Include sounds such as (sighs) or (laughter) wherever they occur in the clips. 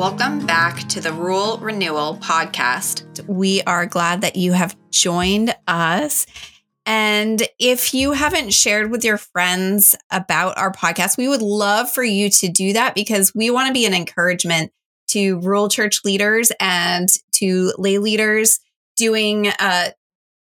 Welcome back to the Rural Renewal Podcast. We are glad that you have joined us. And if you haven't shared with your friends about our podcast, we would love for you to do that because we want to be an encouragement to rural church leaders and to lay leaders doing uh,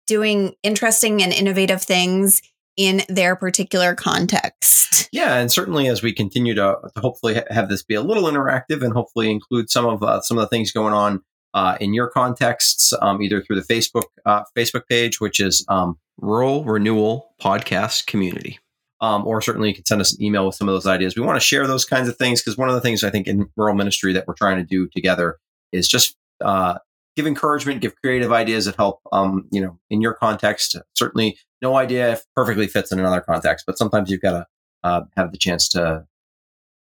doing interesting and innovative things in their particular context. Yeah, and certainly as we continue to, to hopefully have this be a little interactive and hopefully include some of uh, some of the things going on uh, in your contexts, um, either through the Facebook uh, Facebook page, which is um, Rural Renewal Podcast Community, um, or certainly you can send us an email with some of those ideas. We want to share those kinds of things because one of the things I think in rural ministry that we're trying to do together is just uh, give encouragement, give creative ideas that help, um, you know, in your context. Certainly, no idea if perfectly fits in another context, but sometimes you've got to uh, have the chance to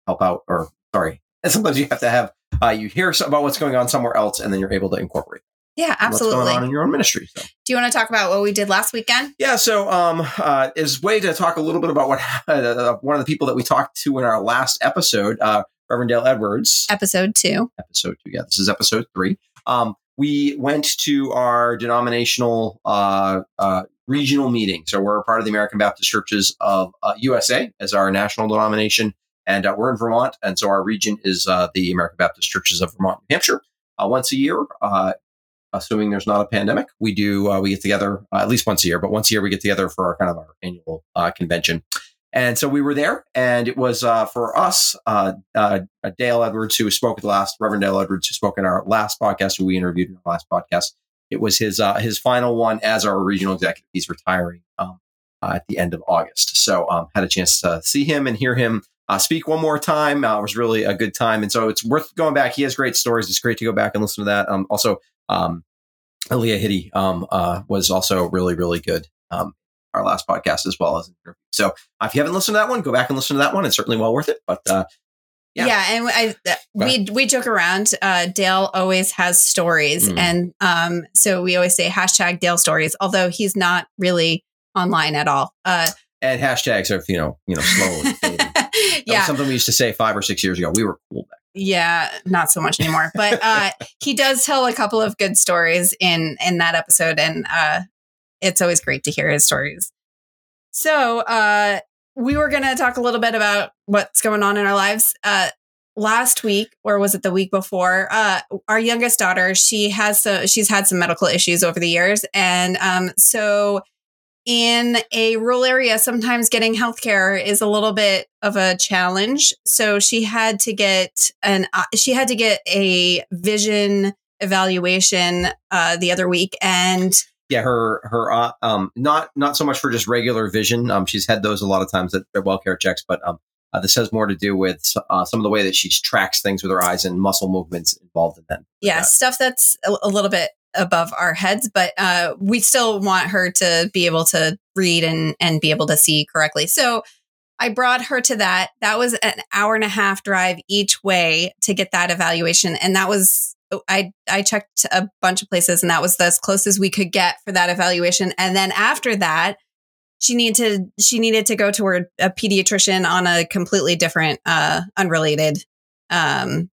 help out, or sorry, and (laughs) sometimes you have to have uh, you hear about what's going on somewhere else, and then you're able to incorporate. Yeah, absolutely. What's going on in your own ministry? So. Do you want to talk about what we did last weekend? Yeah, so um, uh, is way to talk a little bit about what (laughs) uh, one of the people that we talked to in our last episode, uh, Reverend Dale Edwards. Episode two. Episode two. Yeah, this is episode three. Um, we went to our denominational uh, uh, regional meeting. So we're part of the American Baptist Churches of uh, USA as our national denomination, and uh, we're in Vermont, and so our region is uh, the American Baptist Churches of Vermont, New Hampshire. Uh, once a year, assuming there's not a pandemic, we do we get together at least once a year, but once a year we get together for our kind of our annual convention. And so we were there, and it was uh, for us, uh, uh, Dale Edwards, who spoke at the last, Reverend Dale Edwards, who spoke in our last podcast, who we interviewed in our last podcast. It was his uh, his final one as our regional executive. He's retiring um, uh, at the end of August, so um, had a chance to see him and hear him uh, speak one more time. it was really a good time, and so it's worth going back. He has great stories. It's great to go back and listen to that. Um, also, um, Aaliyah Hitty um, was also really really good um, our last podcast as well as an interview. So uh, if you haven't listened to that one, go back and listen to that one. It's certainly well worth it. But uh, yeah. yeah, and I we we joke around. Uh, Dale always has stories, mm. and um, so we always say hashtag Dale stories. Although he's not really online at all. Uh, and hashtags are you know you know slowly. (laughs) yeah, something we used to say five or six years ago. We were cool back. Yeah, not so much anymore. But uh, (laughs) he does tell a couple of good stories in in that episode, and uh, it's always great to hear his stories. So, uh, we were going to talk a little bit about what's going on in our lives. Uh, last week, or was it the week before? Uh, our youngest daughter, she has so she's had some medical issues over the years, and um, so in a rural area, sometimes getting healthcare is a little bit of a challenge. So she had to get an uh, she had to get a vision evaluation uh, the other week, and yeah, her her uh, um not not so much for just regular vision. Um, she's had those a lot of times at their WellCare checks, but um, uh, this has more to do with uh, some of the way that she tracks things with her eyes and muscle movements involved in them. Yeah, stuff that's a, a, little bit above our heads, but uh, we still want her to be able to read and and be able to see correctly. So. I brought her to that. That was an hour and a half drive each way to get that evaluation. And that was I I checked a bunch of places and that was as close as we could get for that evaluation. And then after that, she needed to she needed to go to her a pediatrician on a completely different uh unrelated um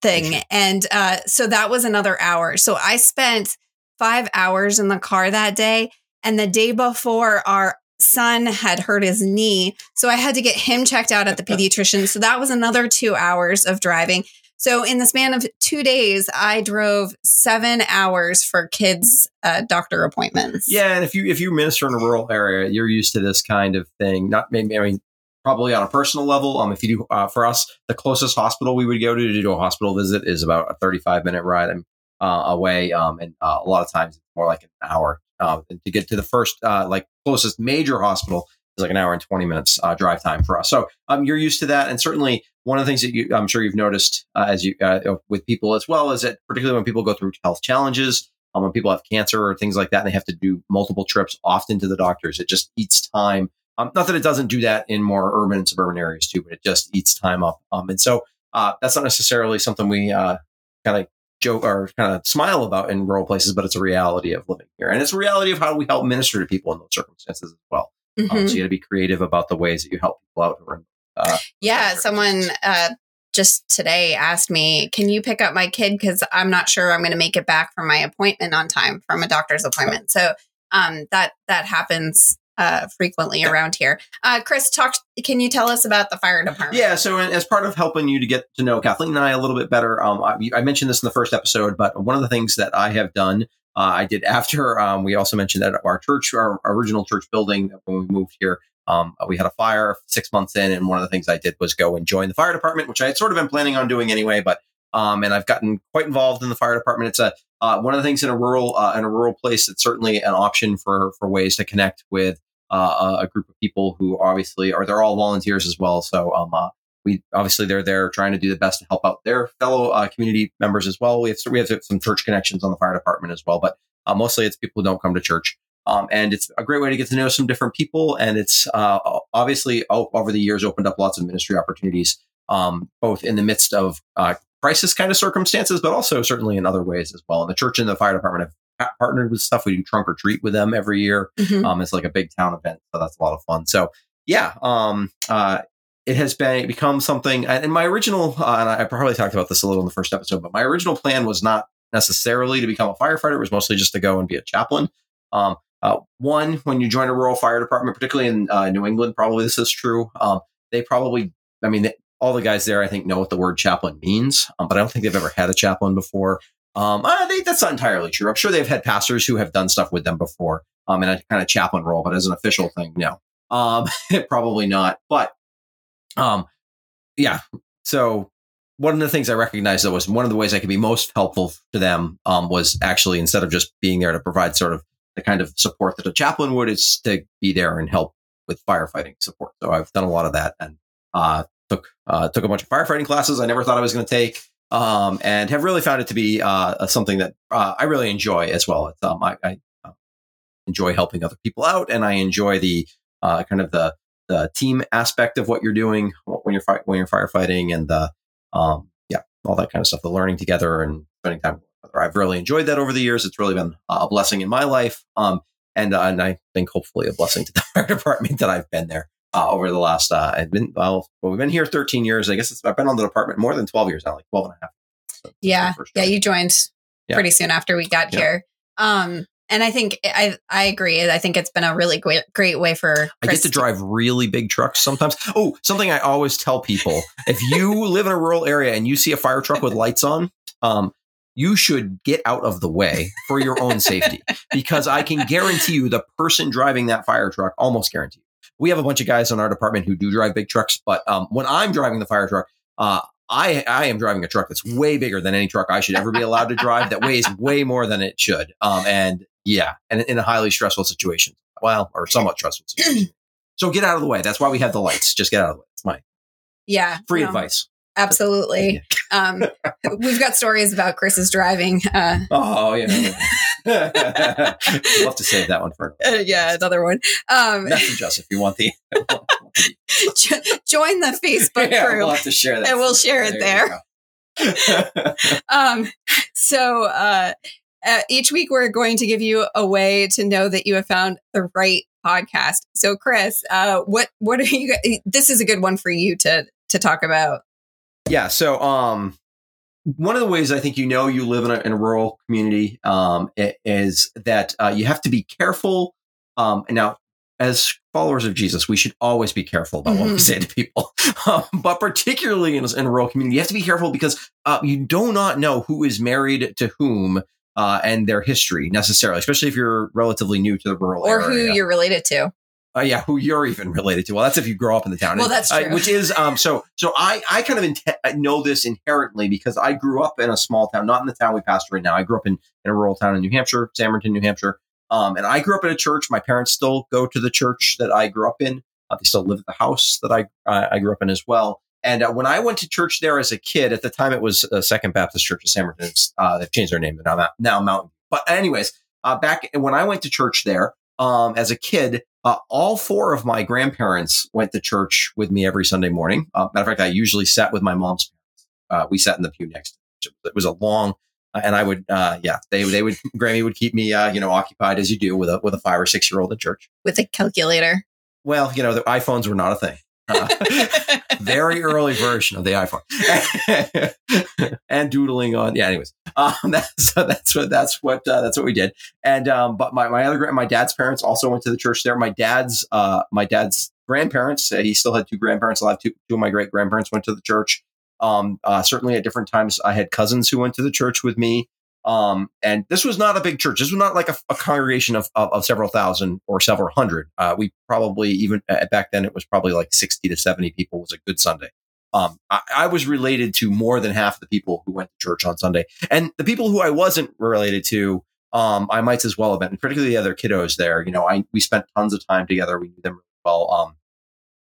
thing. And uh so that was another hour. So I spent 5 hours in the car that day and the day before our son had hurt his knee. So I had to get him checked out at the (laughs) pediatrician. So that was another 2 hours of driving. So in the span of two days, I drove seven hours for kids' uh, doctor appointments. Yeah, and if you if you minister in a rural area, you're used to this kind of thing. Not maybe I mean probably on a personal level. Um, if you do uh, for us, the closest hospital we would go to to do a hospital visit is about a 35 minute ride um, uh, away. Um, and uh, a lot of times more like an hour. Um, to get to the first uh, like closest major hospital is like an hour and 20 minutes uh, drive time for us. So um, you're used to that. And certainly one of the things that you, I'm sure you've noticed uh, as you uh, with people as well is that particularly when people go through health challenges, um, when people have cancer or things like that, and they have to do multiple trips often to the doctors, it just eats time. Um, not that it doesn't do that in more urban and suburban areas too, but it just eats time up. Um, and so uh, that's not necessarily something we uh, kind of joke or kind of smile about in rural places, but it's a reality of living here, and it's a reality of how we help minister to people in those circumstances as well. Mm-hmm. Um, so you got to be creative about the ways that you help people out. Uh, yeah, someone uh, just today asked me, "Can you pick up my kid because I'm not sure I'm going to make it back from my appointment on time from a doctor's appointment." So um, that that happens uh, frequently around here. Uh, Chris, talk. Can you tell us about the fire department? Yeah. So, as part of helping you to get to know Kathleen and I a little bit better, um, I, I, mentioned this in the first episode, but one of the things that I have done, uh, I did after um, we also mentioned that our church, our original church building, when we moved here, um, we had a fire six months in, and one of the things I did was go and join the fire department, which I had sort of been planning on doing anyway. But um, and I've gotten quite involved in the fire department. It's a uh, one of the things in a rural uh, in a rural place. It's certainly an option for for ways to connect with uh, a group of people who obviously are they're all volunteers as well. So um, uh, we obviously they're there trying to do the best to help out their fellow uh, community members as well. We have we have some church connections on the fire department as well, but uh, mostly it's people who don't come to church. Um, and it's a great way to get to know some different people. And it's uh, obviously over the years opened up lots of ministry opportunities, um, both in the midst of uh, crisis kind of circumstances, but also certainly in other ways as well. And the church and the fire department have partnered with stuff. We do trunk or treat with them every year. Mm-hmm. Um, it's like a big town event, so that's a lot of fun. So yeah, um, uh, it has been become something. And my original, uh, and I probably talked about this a little in the first episode, but my original plan was not necessarily to become a firefighter. It was mostly just to go and be a chaplain. Um, uh, one, when you join a rural fire department, particularly in uh, New England, probably this is true. Um, they probably, I mean, they, all the guys there, I think, know what the word chaplain means, um, but I don't think they've ever had a chaplain before. Um, uh, they, that's not entirely true. I'm sure they've had pastors who have done stuff with them before um, in a kind of chaplain role, but as an official thing, no, um, (laughs) probably not. But um, yeah, so one of the things I recognized that was one of the ways I could be most helpful to them um, was actually instead of just being there to provide sort of the kind of support that a chaplain would is to be there and help with firefighting support. So I've done a lot of that and uh, took uh, took a bunch of firefighting classes I never thought I was going to take, um, and have really found it to be uh, something that uh, I really enjoy as well. It's, um, I, I uh, enjoy helping other people out, and I enjoy the uh, kind of the the team aspect of what you're doing when you're fi- when you're firefighting, and the um, yeah, all that kind of stuff. The learning together and spending time I've really enjoyed that over the years. It's really been a blessing in my life. Um, and, uh, and I think hopefully a blessing (laughs) to the fire department that I've been there uh, over the last, uh, I've been, well, well, we've been here 13 years. I guess I've been on the department more than 12 years now, like 12 and a half. So yeah. Yeah. You joined yeah. pretty soon after we got yeah. here. Um, and I think I I agree. I think it's been a really great great way for. I get to drive really big trucks sometimes. Oh, something I always tell people: if you (laughs) live in a rural area and you see a fire truck with lights on, um, you should get out of the way for your own safety because I can guarantee you the person driving that fire truck, almost guarantee. We have a bunch of guys in our department who do drive big trucks, but um, when I'm driving the fire truck, uh, I, I am driving a truck that's way bigger than any truck I should ever be allowed to drive that weighs way more than it should. Um, and yeah, and in a highly stressful situation. Well, or somewhat stressful situation. (clears throat) so get out of the way. That's why we have the lights. Just get out of the way. It's my yeah free no. advice. Absolutely. Um, we've got stories about Chris's driving. Uh, oh, yeah. (laughs) we'll have to save that one for uh, yeah, another one. Um, Message us if you want the. (laughs) (laughs) join the Facebook yeah, group. We'll have to share that. And we'll share it there. um, so uh, uh, each week we're going to give you a way to know that you have found the right podcast. So, Chris, uh, what what are you? This is a good one for you to to talk about. Yeah. So, um, one of the ways I think you know you live in a, in a rural community um, is that uh, you have to be careful. Um, now, as followers of Jesus, we should always be careful about mm-hmm. what we mm-hmm. say to people, (laughs) um, but particularly in, in, a rural community, you have to be careful because uh, you do not know who is married to whom uh, and their history necessarily, especially if you're relatively new to the rural area. or area. who you're related to uh, yeah, who you're even related to. Well, that's if you grow up in the town. Well, that's true. Uh, which is um. So so I I kind of in- know this inherently because I grew up in a small town, not in the town we pastor right now. I grew up in, in a rural town in New Hampshire, Samerton, New Hampshire. Um, and I grew up in a church. My parents still go to the church that I grew up in. Uh, they still live at the house that I I grew up in as well. And uh, when I went to church there as a kid, at the time it was uh, Second Baptist Church of Samerton. Uh, they've changed their name now now Mountain. But anyways, uh, back when I went to church there um, as a kid, uh, all four of my grandparents went to church with me every Sunday morning. Uh, matter of fact, I usually sat with my mom's parents. Uh, we sat in the pew next. To each other. It was a long, uh, and I would, uh, yeah, they they would (laughs) Grammy would keep me, uh, you know, occupied as you do with a with a five or six year old in church with a calculator. Well, you know, the iPhones were not a thing. (laughs) very early version of the iPhone, (laughs) and doodling on. Yeah, anyways, um, (laughs) that's that's what that's what uh, that's what we did. And um, but my my other my dad's parents also went to the church there. My dad's uh, my dad's grandparents. Uh, he still had two grandparents alive. Two, two of my great grandparents went to the church. Um, uh, certainly at different times, I had cousins who went to the church with me. Um, and this was not a big church. This was not like a, a congregation of, of, of, several thousand or several hundred. Uh, we probably even uh, back then it was probably like 60 to 70 people was a good Sunday. Um, I, I, was related to more than half the people who went to church on Sunday and the people who I wasn't related to, um, I might as well have been, particularly the other kiddos there. You know, I, we spent tons of time together. We knew them well. Um,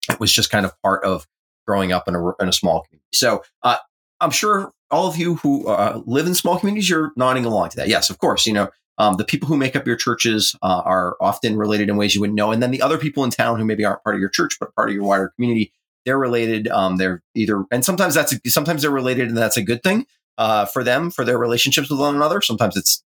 it was just kind of part of growing up in a, in a small community. So, uh, I'm sure all of you who uh, live in small communities, you're nodding along to that. Yes, of course. You know, um, the people who make up your churches uh, are often related in ways you wouldn't know. And then the other people in town who maybe aren't part of your church, but part of your wider community, they're related. Um, they're either, and sometimes that's, sometimes they're related and that's a good thing uh, for them, for their relationships with one another. Sometimes it's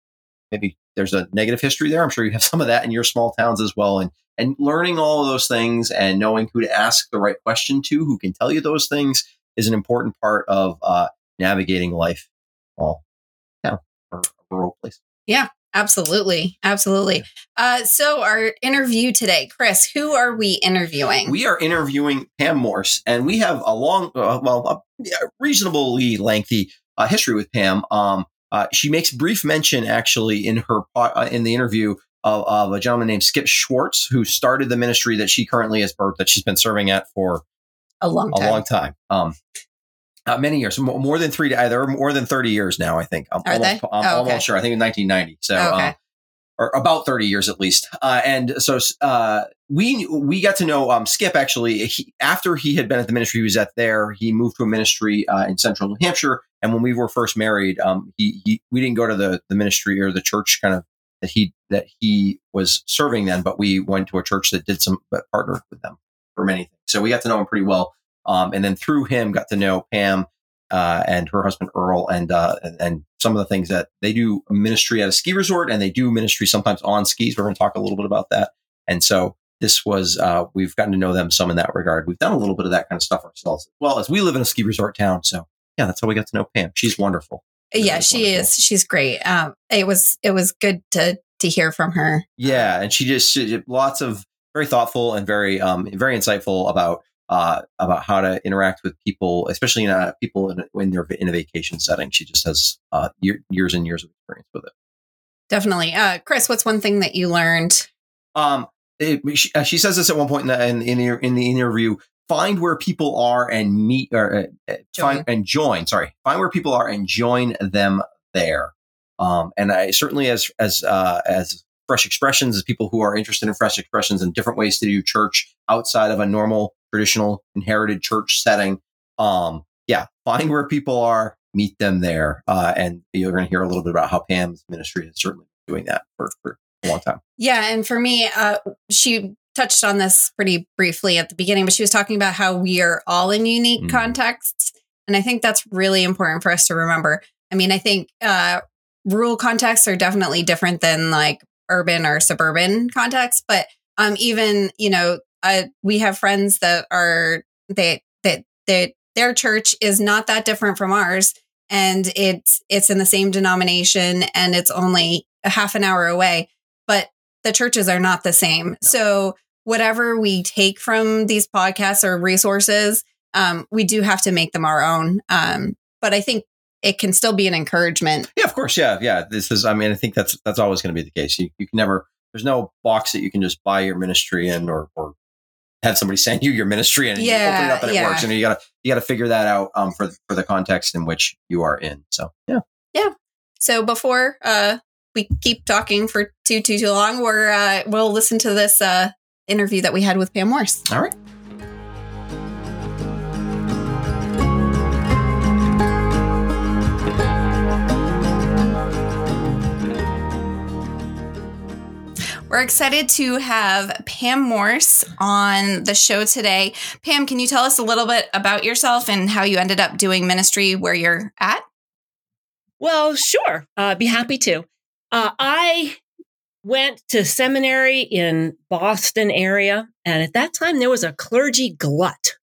maybe there's a negative history there. I'm sure you have (laughs) some of that in your small towns as well. And, and learning all of those things and knowing who to ask the right question to, who can tell you those things is an important part of uh, navigating life all town or a rural place. Yeah, absolutely. Absolutely. Uh, so, our interview today, Chris, who are we interviewing? We are interviewing Pam Morse, and we have a long, uh, well, a reasonably lengthy uh, history with Pam. Um, uh, she makes brief mention, actually, in her uh, in the interview of, of, a gentleman named Skip Schwartz, who started the ministry that she currently has birthed, that she's been serving at for a long time. A long time. Um, uh, many years, more than three, either more than 30 years now, I think. I'm Are almost, they? I'm oh, almost sure. I think in 1990. So, okay. um, or about 30 years at least. Uh, and so, uh, we, we got to know, um, Skip actually, he, after he had been at the ministry he was at there, he moved to a ministry, uh, in central New Hampshire. And when we were first married, um, he, he, we didn't go to the, the ministry or the church kind of that he, that he was serving then, but we went to a church that did some, that partnered with them for many things. So we got to know him pretty well. Um, and then through him got to know Pam uh, and her husband Earle, and, uh, and some of the things that they do ministry at a ski resort, and they do ministry sometimes on skis. We're going to talk a little bit about that. And so this was uh, we've gotten to know them some in that regard. We've done a little bit of that kind of stuff ourselves, as well as we live in a ski resort town. So yeah, that's how we got to know Pam. She's wonderful. yeah, she wonderful. is. She's great. Um, it was it was good to to hear from her. Yeah, and she just she, lots of very thoughtful and very um very insightful about uh, about how to interact with people, especially in uh, people in, when they're in a vacation setting. She just has uh, year, years and years of experience with it. Definitely, uh, Chris. What's one thing that you learned? Um, it, she, uh, she, says this at one point in the, in, in, the, in the interview. Find where people are and meet, or uh, find and join. Sorry, find where people are and join them there. Um, and I certainly, as as as fresh expressions, as people who are interested in fresh expressions and different ways to do church outside of a normal traditional inherited church setting. Um, yeah, find where people are, meet them there. Uh, and you're going to hear a little bit about how Pam's ministry is certainly doing that for, for a long time. Yeah. And for me, uh, she touched on this pretty briefly at the beginning, but she was talking about how we are all in unique mm. contexts. And I think that's really important for us to remember. I mean, I think uh, rural contexts are definitely different than like urban or suburban contexts, but um, even, you know, uh, we have friends that are they that that their church is not that different from ours and it's it's in the same denomination and it's only a half an hour away but the churches are not the same no. so whatever we take from these podcasts or resources um, we do have to make them our own um, but i think it can still be an encouragement yeah of course yeah yeah this is i mean i think that's that's always going to be the case you, you can never there's no box that you can just buy your ministry in or, or have somebody (laughs) send you your ministry and yeah, you open it up and yeah. it works. And you gotta you gotta figure that out um, for for the context in which you are in. So yeah, yeah. So before uh, we keep talking for too too too long, we're uh, we'll listen to this uh, interview that we had with Pam Morse. All right. We're excited to have Pam Morse on the show today. Pam, can you tell us a little bit about yourself and how you ended up doing ministry where you're at? Well, sure. Uh, be happy to. Uh, I went to seminary in Boston area, and at that time there was a clergy glut.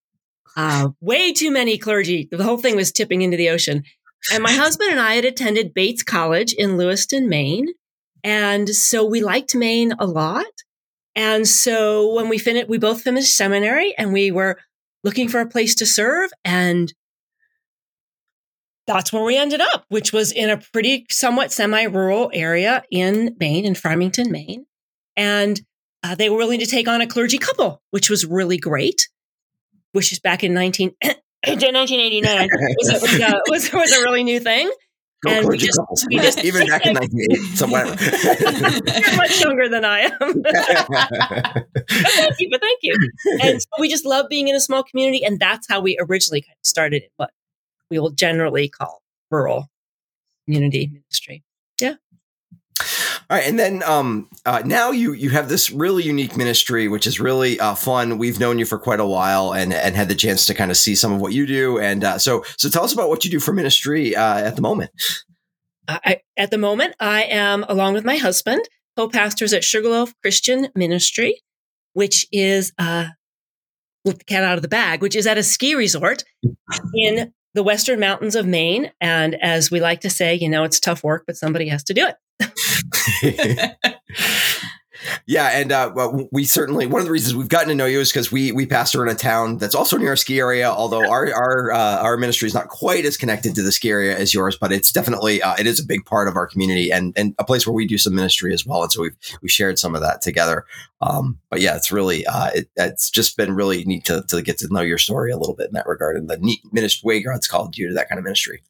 uh, way too many clergy. The whole thing was tipping into the ocean. And my (laughs) husband and I had attended Bates College in Lewiston, Maine. And so we liked Maine a lot. And so when we finished, we both finished seminary and we were looking for a place to serve. And that's where we ended up, which was in a pretty somewhat semi rural area in Maine, in Farmington, Maine. And uh, they were willing to take on a clergy couple, which was really great, which is back in 19, (coughs) 1989 was, was, a, was, was a really new thing. And we just- we just- Even back in (laughs) 1980, somewhere. (laughs) You're much younger than I am. But (laughs) thank you, but thank you. And so we just love being in a small community. And that's how we originally kind of started it, what we will generally call rural community ministry. All right, and then um, uh, now you you have this really unique ministry, which is really uh, fun. We've known you for quite a while, and and had the chance to kind of see some of what you do. And uh, so so tell us about what you do for ministry uh, at the moment. I, at the moment, I am, along with my husband, co pastors at Sugarloaf Christian Ministry, which is, uh, let the cat out of the bag, which is at a ski resort in the Western Mountains of Maine. And as we like to say, you know, it's tough work, but somebody has to do it. (laughs) (laughs) yeah, and uh, we certainly one of the reasons we've gotten to know you is because we we pastor in a town that's also near a ski area. Although our our uh, our ministry is not quite as connected to the ski area as yours, but it's definitely uh, it is a big part of our community and and a place where we do some ministry as well. And so we've we shared some of that together. Um, but yeah, it's really uh, it, it's just been really neat to to get to know your story a little bit in that regard and the neat ministry way God's called you to that kind of ministry.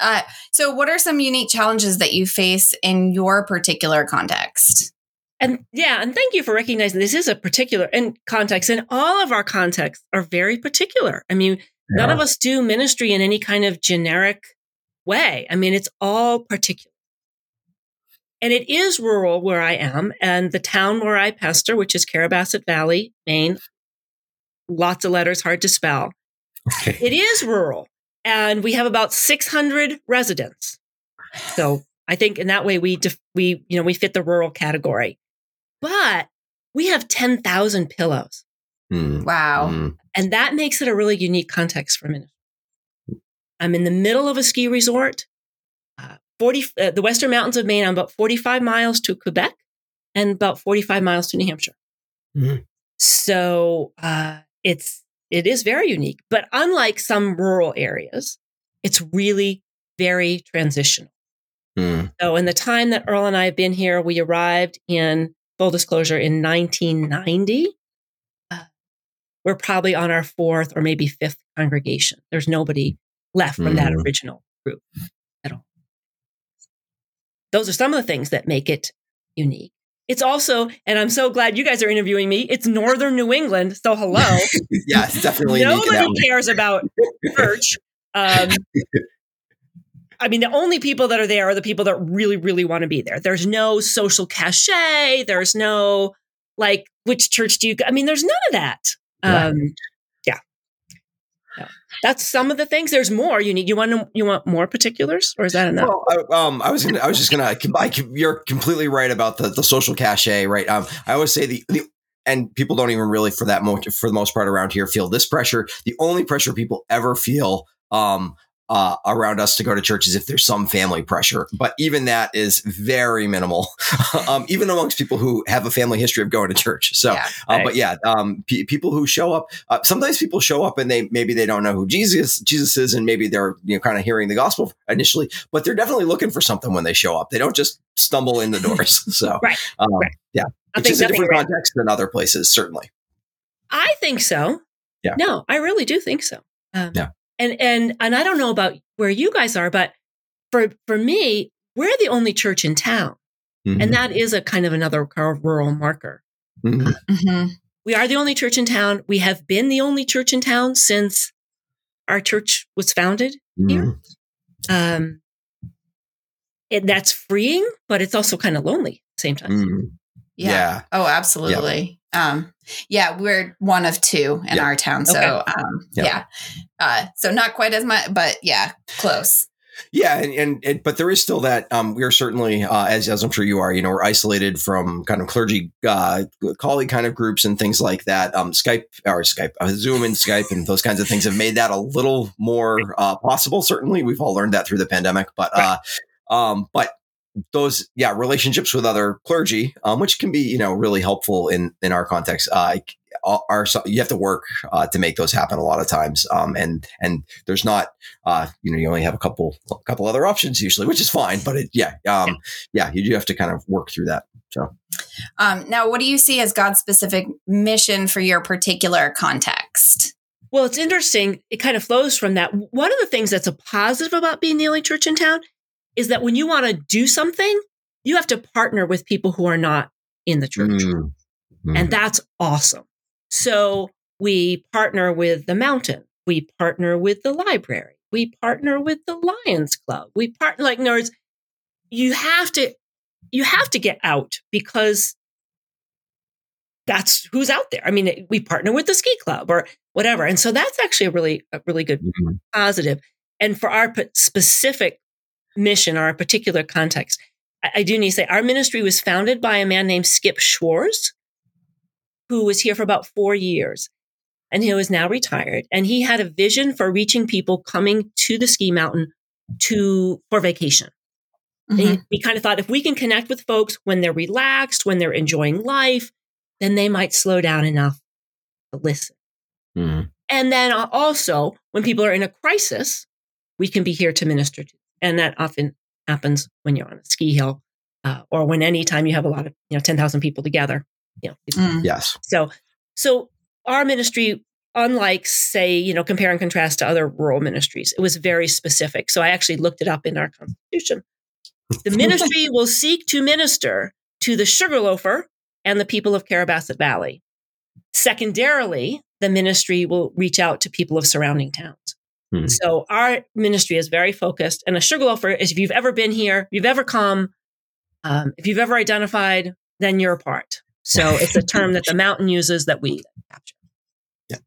Uh, so, what are some unique challenges that you face in your particular context? And yeah, and thank you for recognizing this is a particular and context, and all of our contexts are very particular. I mean, none of us do ministry in any kind of generic way. I mean, it's all particular. And it is rural where I am, and the town where I pastor, which is Carrabassett Valley, Maine. Lots of letters, hard to spell. It is rural, and we have about 600 residents. So I think in that way we def- we you know we fit the rural category, but we have 10,000 pillows, Hmm. Wow. Hmm. and that makes it a really unique context for ministry. I'm in the middle of a ski resort, uh, 40 uh, the Western Mountains of Maine. I'm about 45 miles to Quebec, and about 45 miles to New Hampshire. Mhm. So uh, it's it is very unique, but unlike some rural areas, it's really very transitional. Hmm. So, in the time that Earle and I have been here, we arrived in full disclosure in 1990. Uh, we're probably on our fourth or maybe fifth congregation. There's nobody left from that Mm. original group at all. Those are some of the things that make it unique. It's also, and I'm so glad you guys are interviewing me. It's Northern New England, so hello. (laughs) yes, definitely Nobody cares about church. Um, I mean, the only people that are there are the people that really, really want to be there. There's no social cachet. There's no like, which church do you? Go? I mean, there's none of that. Um. That's some of the things. There's more. You need. You want to, You want more particulars, or is that enough? Well, I, um, I was gonna, I was just gonna. I, you're completely right about the, the social cachet, right? Um, I always say the, the and people don't even really, for that most, for the most part around here, feel this pressure. The only pressure people ever feel, um, uh, around us to go to church is if there's some family pressure, but even that is very minimal, (laughs) um, even amongst people who have a family history of going to church. So, Yeah. uh, but yeah, um, pe people who show up, uh, sometimes people show up and they maybe they don't know who Jesus Jesus is, and maybe they're you know kind of hearing the gospel initially, but they're definitely looking for something when they show up. They don't just stumble in the doors. (laughs) So, Right, um, right. yeah, I it's think just a different context than other places, certainly. I think so. Yeah. No, I really do think so. Um, Yeah. And and and I don't know about where you guys are, but for for me, we're the only church in town, Mhm. and that is a kind of another kind of rural marker. Mhm. hmm We are the only church in town. We have been the only church in town since our church was founded. Mhm. Um, and that's freeing, but it's also kind of lonely at the same time. Mhm. Yeah. yeah. Oh, absolutely. Um, yeah, we're one of two in Yeah. our town. So, Okay. um, Yeah. yeah. Uh, so not quite as much, but yeah, close. Yeah, and, and, and, but there is still that. Um, we are certainly, uh, as as I'm sure you are, you know, we're isolated from kind of clergy uh, colleague kind of groups and things like that. Um, Skype or Skype, uh, Zoom and Skype and those kinds of things have made that a little more uh, possible. Certainly, we've all learned that through the pandemic. But uh, um, but those yeah relationships with other clergy, um, which can be you know really helpful in in our context, uh, are you have to work uh, to make those happen a lot of times um, and and there's not uh, you know you only have a couple a couple other options usually which is fine but it, yeah um, yeah you do have to kind of work through that so. Um, now what do you see as god's specific mission for your particular context? Well it's interesting it kind of flows from that. One of the things that's a positive about being the only church in town is that when you want to do something you have to partner with people who are not in the church mm. Mm. And that's awesome. So we partner with the mountain. We partner with the library. We partner with the Lions Club. We partner like nerds. You have to, you have to get out because that's who's out there. I mean, we partner with the ski club or whatever. And so that's actually a really, a really good mm-hmm. positive. And for our specific mission, or a particular context, I, I do need to say our ministry was founded by a man named Skip Schwartz, who was here for about four years and he was now retired. And he had a vision for reaching people coming to the ski mountain to for vacation. Mm-hmm. He, he kind of thought if we can connect with folks when they're relaxed, when they're enjoying life, then they might slow down enough to listen. Mm-hmm. And then also, when people are in a crisis, we can be here to minister to. And that often happens when you're on a ski hill uh, or when anytime you have a lot of, you know, 10,000 people together you know, mm. yes. So, so our ministry, unlike say, you know, compare and contrast to other rural ministries, it was very specific. So I actually looked it up in our constitution. The ministry (laughs) will seek to minister to the sugarloafer and the people of Carrabassett Valley. Secondarily, the ministry will reach out to people of surrounding towns. Hmm. So our ministry is very focused. And a sugarloafer is if you've ever been here, if you've ever come, um, if you've ever identified, then you're a part. So (laughs) it's a term that the mountain uses that we capture. Yeah.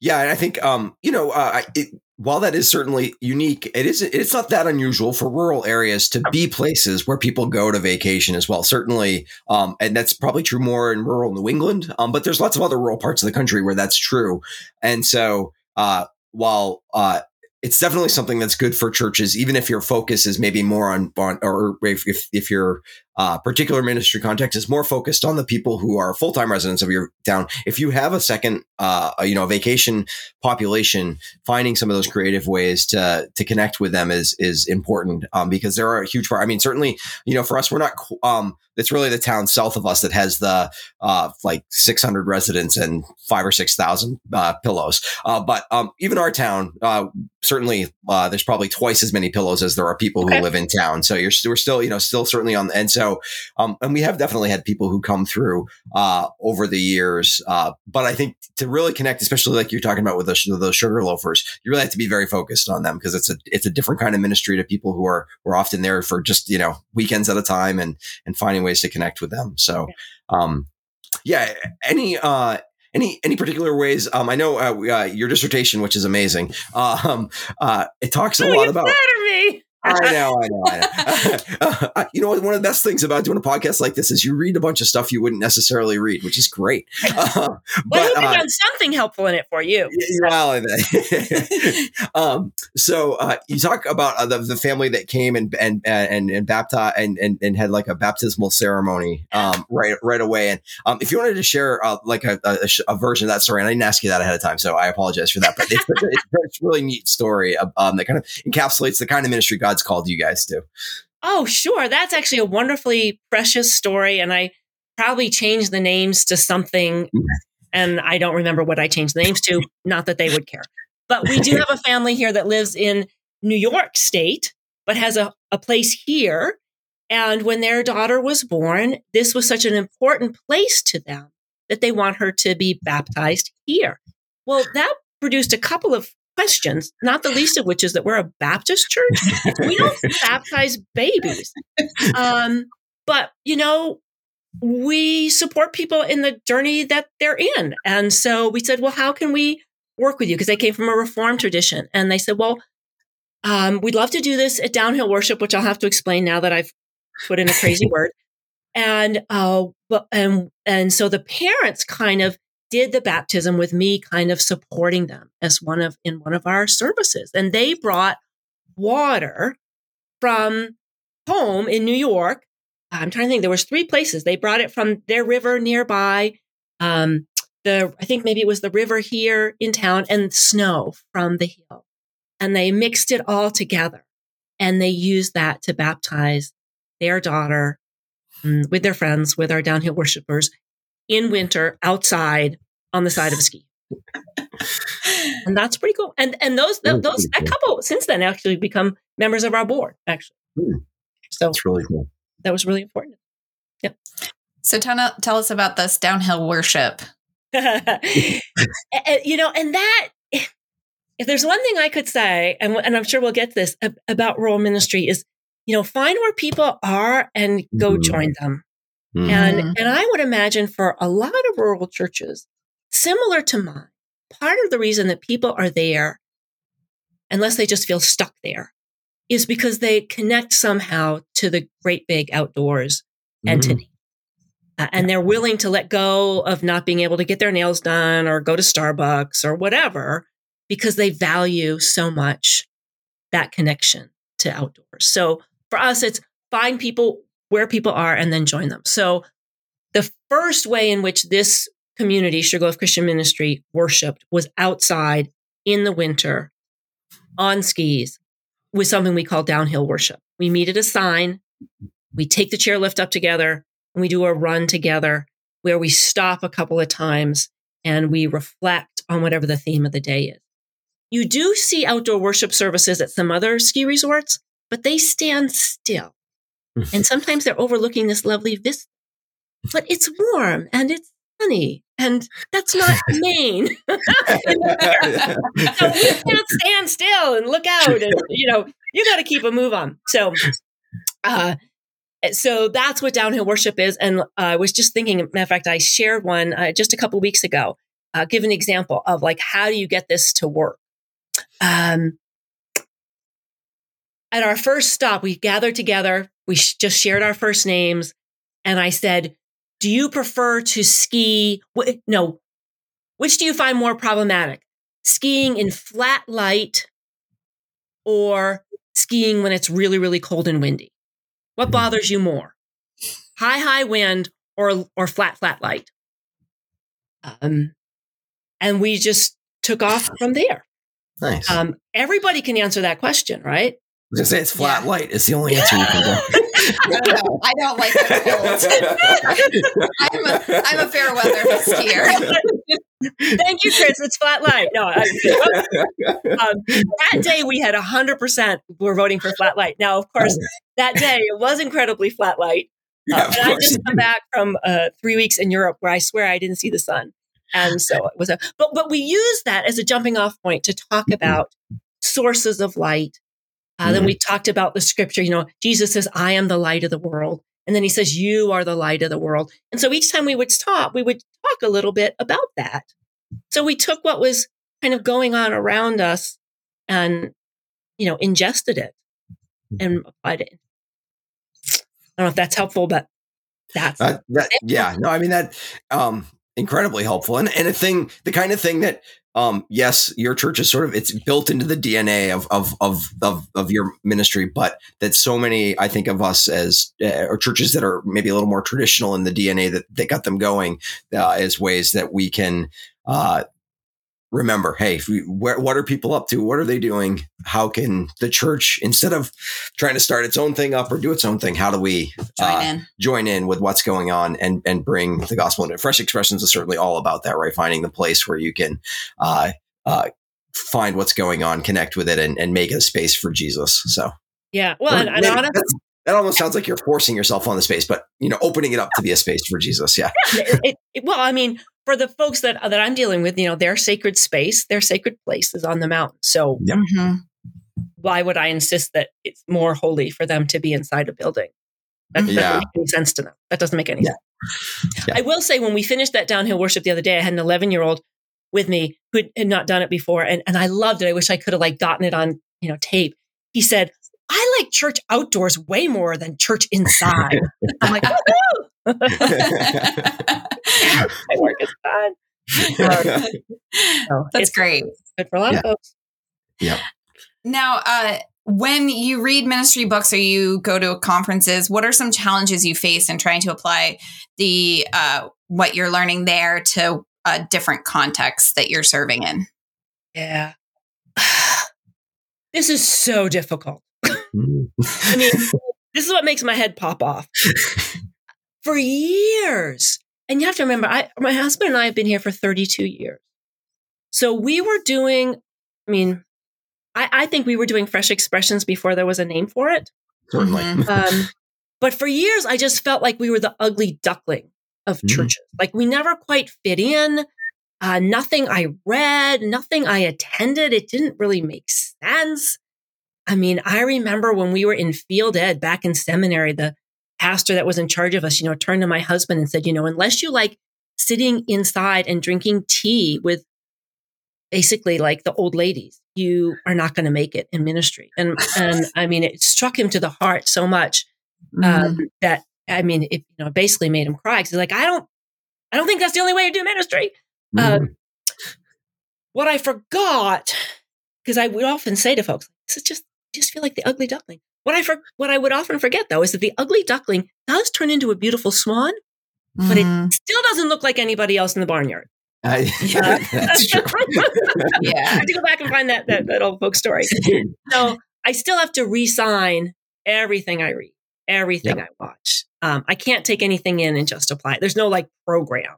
Yeah, and I think um, you know, uh, it, while that is certainly unique, it is it's not that unusual for rural areas to be places where people go to vacation as well. Certainly, um, and that's probably true more in rural New England. Um, but there's lots of other rural parts of the country where that's true. And so, uh, while uh, it's definitely something that's good for churches, even if your focus is maybe more on, on or if, if, if your uh, particular ministry context is more focused on the people who are full time residents of your town. If you have a second, uh, you know, vacation population, finding some of those creative ways to to connect with them is is important um, because there are a huge part. I mean, certainly, you know, for us, we're not. Um, it's really the town south of us that has the uh, like 600 residents and five or six thousand uh, pillows. Uh, but um, even our town, uh, certainly, uh, there's probably twice as many pillows as there are people okay. who live in town. So you're we're still, you know, still certainly on. And so, um, and we have definitely had people who come through uh, over the years. but I think to really connect, especially like you're talking about with the, those sugarloafers, you really have to be very focused on them because it's a it's a different kind of ministry to people who are who are often there for just you know weekends at a time and and finding finding ways to connect with them. So, um, yeah, any uh, any any particular ways? Um, I know uh, uh, your dissertation, which is amazing. (laughs) Um, uh, it talks a oh, lot about. Me. I (laughs) know, I know, I know. (laughs) you know, what? one of the best things about doing a podcast like this is you read a bunch of stuff you wouldn't necessarily read, which is great. (laughs) Uh, well, but, uh, something helpful in it for you. Well, um, so uh, you talk about uh, the, the family that came and and and and baptized and, and, and had like a baptismal ceremony um, right right away. And um, if you wanted to share uh, like a, a, a, version of that story, and I didn't ask you that ahead of time, so I apologize for that. But it's, it's, it's a really neat story um, that kind of encapsulates the kind of ministry God God's called you guys to. Oh, sure. That's actually a wonderfully precious story. And I probably changed the names to something, mm-hmm. and I don't remember what I changed the names to. Not that they would care. But we do have a (laughs) family here that lives in New York State, but has a, a place here. And when their daughter was born, this was such an important place to them that they want her to be baptized here. Well, that produced a couple of questions, not the least of which is that we're a Baptist church. we don't (laughs) baptize babies. Um, but, you know, we support people in the journey that they're in. And so we said, well, how can we work with you because they came from a reform tradition. And they said, well, um, we'd love to do this at downhill worship, which I'll have to explain now that I've put in a crazy (laughs) word. And, uh, and, and so the parents kind of did the baptism with me kind of supporting them as one of, in one of our services. And they brought water from home in New York. I'm trying to think. There was three places. They brought it from their river nearby. Um, the I think maybe it was the river here in town and snow from the hill. And they mixed it all together and they used that to baptize their daughter um, with their friends, with our downhill worshipers in winter outside on the side of a ski. (laughs) and that's pretty cool. And and those those that couple since then actually become members of our board actually. Hmm. So it's really cool. That was really important. Yep. So tell, tell us about this downhill worship. (laughs) you know, and that, if there's one thing I could say, and, and I'm sure we'll get this about rural ministry, is you know find where people are and go mm-hmm. join them. Mm-hmm. And and I would imagine for a lot of rural churches, similar to mine, part of the reason that people are there, unless they just feel stuck there, is because they connect somehow to the great big outdoors mm-hmm. entity. Uh, and they're willing to let go of not being able to get their nails done or go to Starbucks or whatever because they value so much that connection to outdoors. So for us, it's find people where people are and then join them. So the first way in which this community, Sugarloaf Christian Ministry, worshiped was outside in the winter on skis with something we call downhill worship. We meet at a sign, we take the chairlift up together, and we do a run together where we stop a couple of times and we reflect on whatever the theme of the day is. You do see outdoor worship services at some other ski resorts, but they stand still. And sometimes they're overlooking this lovely vista. But it's warm and it's sunny, and that's not Maine. (laughs) so we can't stand still and look out, and (laughs) you know you got to keep a move on. So, uh, so that's what downhill worship is. And uh, I was just thinking, matter of fact, I shared one uh, just a couple weeks ago. Uh, give an example of like how do you get this to work? Um, at our first stop, we gathered together. We sh- just shared our first names, and I said, "Do you prefer to ski? No, which do you find more problematic? Skiing in flat light or skiing when it's really, really cold and windy? What mm-hmm. bothers you more? High, high wind or, or flat, flat light? Um, and we just took off from there. Nice. Um, everybody can answer that question, right? Was gonna say it's flat yeah. light. It's the only answer you can get. I (laughs) don't I don't like it cold. (laughs) I'm, a, I'm a fair weather skier. Thank you, Chris. It's flat light. No, I, (laughs) um, that day we had hundred percent were voting for flat light. Now, of course, that day it was incredibly flat light. Uh, yeah, and I just come back from uh, three weeks in Europe where I swear I didn't see the sun, and so it was a. But but we use that as a jumping off point to talk mm-hmm. about sources of light uh, mm-hmm. Then we talked about the scripture. You know, Jesus says, I am the light of the world. And then he says, You are the light of the world. And so each time we would stop, we would talk a little bit about that. So we took what was kind of going on around us and, you know, ingested it and applied it. I don't know if that's helpful, but that's uh, that, yeah. No, I mean that um incredibly helpful and and a thing the kind of thing that um, yes, your church is sort of it's built into the DNA of of of of, of your ministry, but that so many I think of us as uh, or churches that are maybe a little more traditional in the DNA that that got them going uh, as ways that we can uh, remember, hey, we, where, what are people up to? What are they doing? How can the church, instead of trying to start its own thing up or do its own thing, how do we join, uh, in. join in with what's going on and, and bring the gospel into Fresh Expressions is certainly all about that, right? Finding the place where you can uh, uh, find what's going on, connect with it, and, and make it a space for Jesus. So, yeah. Well, and, and honestly, that almost sounds like you're forcing yourself on the space, but you know, opening it up to be a space for Jesus. Yeah. yeah it, it, well, I mean, for the folks that that I'm dealing with, you know, their sacred space, their sacred place is on the mountain. So yep. mm-hmm. why would I insist that it's more holy for them to be inside a building? That doesn't yeah. make any sense to them. That doesn't make any yeah. sense. Yeah. I will say when we finished that downhill worship the other day, I had an 11 year old with me who had not done it before. And, and I loved it. I wish I could have like gotten it on, you know, tape. He said, I like church outdoors way more than church inside. I'm like, my work is done. (laughs) So That's great. Good for a lot yeah. of folks. Yeah. Now, uh, when you read ministry books or you go to conferences, what are some challenges you face in trying to apply the uh, what you're learning there to a different context that you're serving in? Yeah. this is so difficult. Mm. (laughs) I mean, this is what makes my head pop off. (laughs) For years, and you have to remember, I, my husband and I have been here for 32 years. So we were doing, I mean, I, I think we were doing fresh expressions before there was a name for it. Certainly. Mhm. Um, but for years, I just felt like we were the ugly duckling of Mhm. churches. Like we never quite fit in. Uh, nothing I read, nothing I attended. It didn't really make sense. I mean, I remember when we were in field ed back in seminary, the pastor that was in charge of us, you know, turned to my husband and said, you know, unless you like sitting inside and drinking tea with basically like the old ladies, you are not going to make it in ministry. And, and I mean, it struck him to the heart so much um, that I mean, it you know basically made him cry. 'Cause he's like, I don't, I don't think that's the only way to do ministry. Mm-hmm. Um, what I forgot, because I would often say to folks, this is just, just feel like the ugly duckling. What I for, what I would often forget though is that the ugly duckling does turn into a beautiful swan, but Mhm. it still doesn't look like anybody else in the barnyard. I- (laughs) (laughs) yeah, that's true. (laughs) I have to go back and find that, that that old folk story. So I still have to re-sign everything I read, everything I watch. Um, I can't take anything in and just apply it. There's no like program.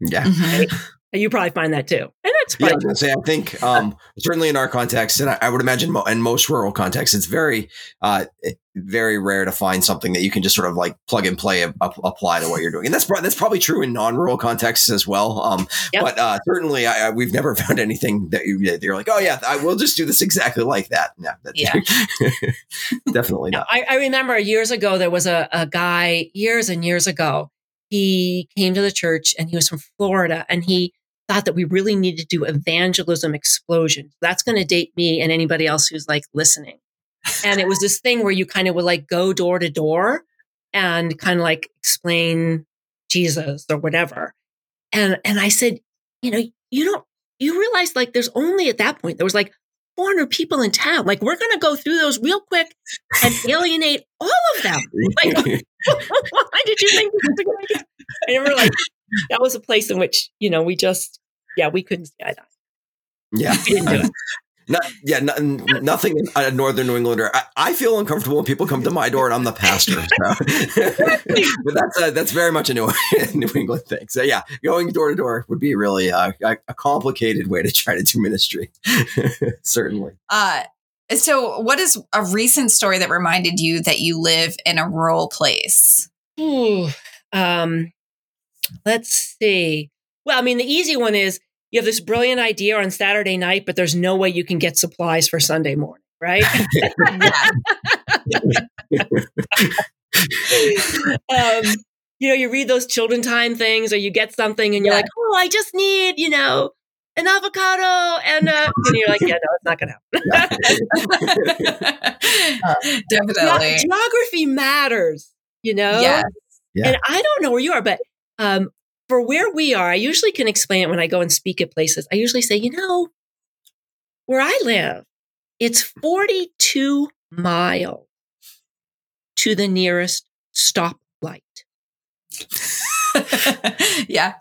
yeah. Mhm. You probably find that too, and that's Yeah, I was say. I think um, certainly in our context, and I, I would imagine mo- in most rural contexts, it's very, uh, very rare to find something that you can just sort of like plug and play, a, a- apply to what you're doing, and that's pro- that's probably true in non-rural contexts as well. Um, Yep. But uh, certainly, I, I, we've never (laughs) found anything that, you, you're like, oh yeah, I will just do this exactly like that. Yeah, that's, Yeah. (laughs) definitely not. I, I remember years ago there was a, a guy years and years ago. He came to the church and he was from Florida and he thought that we really needed to do evangelism explosion. That's going to date me and anybody else who's like listening. And it was this thing where you kind of would like go door to door and kind of like explain Jesus or whatever. And and I said, you know, you don't you realize like there's only at that point there was like 400 people in town. Like we're going to go through those real quick and alienate all of them. (laughs) Like, (laughs) why did you think this was a good idea? I remember like that was a place in which you know we just yeah we couldn't see eye to eye. yeah, We didn't do it. (laughs) Not, yeah, no, (laughs) nothing in uh, northern New England. I, I feel uncomfortable when people come to my door and I'm the pastor. (laughs) So. but that's uh, that's very much a New, New England thing. So yeah, going door to door would be really uh, a, a complicated way to try to do ministry. Certainly. Uh, so, what is a recent story that reminded you that you live in a rural place? Ooh, um, let's see. Well, I mean, the easy one is you have this brilliant idea on Saturday night, but there's no way you can get supplies for Sunday morning, right? (laughs) (laughs) um, you know, you read those children time things, or you get something, and you're Yeah. like, "Oh, I just need, you know, an avocado," and uh, and you're like, "Yeah, no, it's not going to happen." (laughs) Definitely. Ge- Geography matters, you know. Yes. Yeah. And I don't know where you are, but um, for where we are, I usually can explain it when I go and speak at places. I usually say, you know, where I live, it's 42 miles to the nearest stoplight. (laughs) yeah.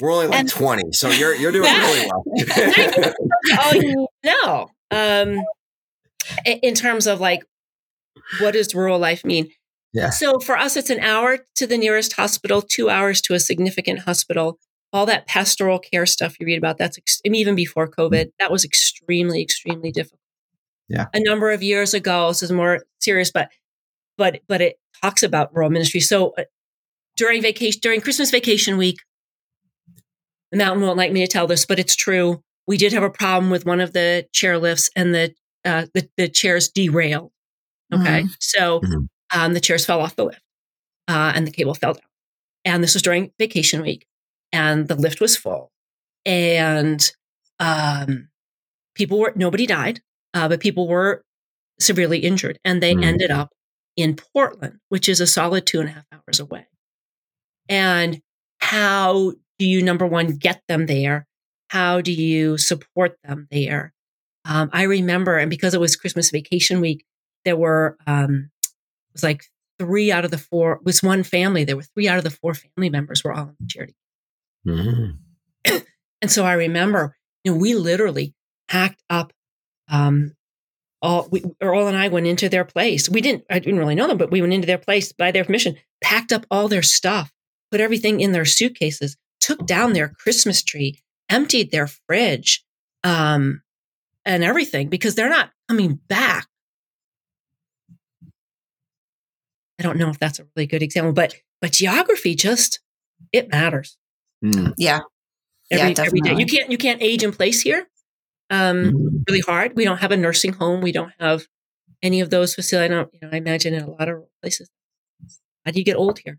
We're only like And- 20, so you're you're doing really (laughs) well. (laughs) oh, you know, um, in terms of like, what does rural life mean? Yeah. So for us, it's an hour to the nearest hospital, two hours to a significant hospital. All that pastoral care stuff you read about, that's ex- even before COVID, that was extremely, extremely difficult. Yeah. A number of years ago, this is more serious, but but but it talks about rural ministry. So uh, during vacation, during Christmas vacation week, the mountain won't like me to tell this, but it's true. We did have a problem with one of the chairlifts, and the uh, the, the chairs derailed. Okay, so Mhm. Um, the chairs fell off the lift, uh, and the cable fell down. And this was during vacation week, and the lift was full. and um, people were nobody died, uh, but people were severely injured, and they Mm. ended up in Portland, which is a solid two and a half hours away. And how do you number one get them there? How do you support them there? Um, I remember, and because it was Christmas vacation week, there were um, was like three out of the four it was one family. There were three out of the four family members were all in the charity. Mhm. (clears throat) And so I remember, you know, we literally packed up um all we Earle and I went into their place. We didn't I didn't really know them, but we went into their place by their permission, packed up all their stuff, put everything in their suitcases, took down their Christmas tree, emptied their fridge, um, and everything because they're not coming back. I don't know if that's a really good example, but but geography just it matters Mm. Yeah. every, Yeah, every day. You can't you can't age in place here. Um, Mhm. really hard. We don't have a nursing home. We don't have any of those facilities. I don't. You know, I imagine in a lot of places. How do you get old here?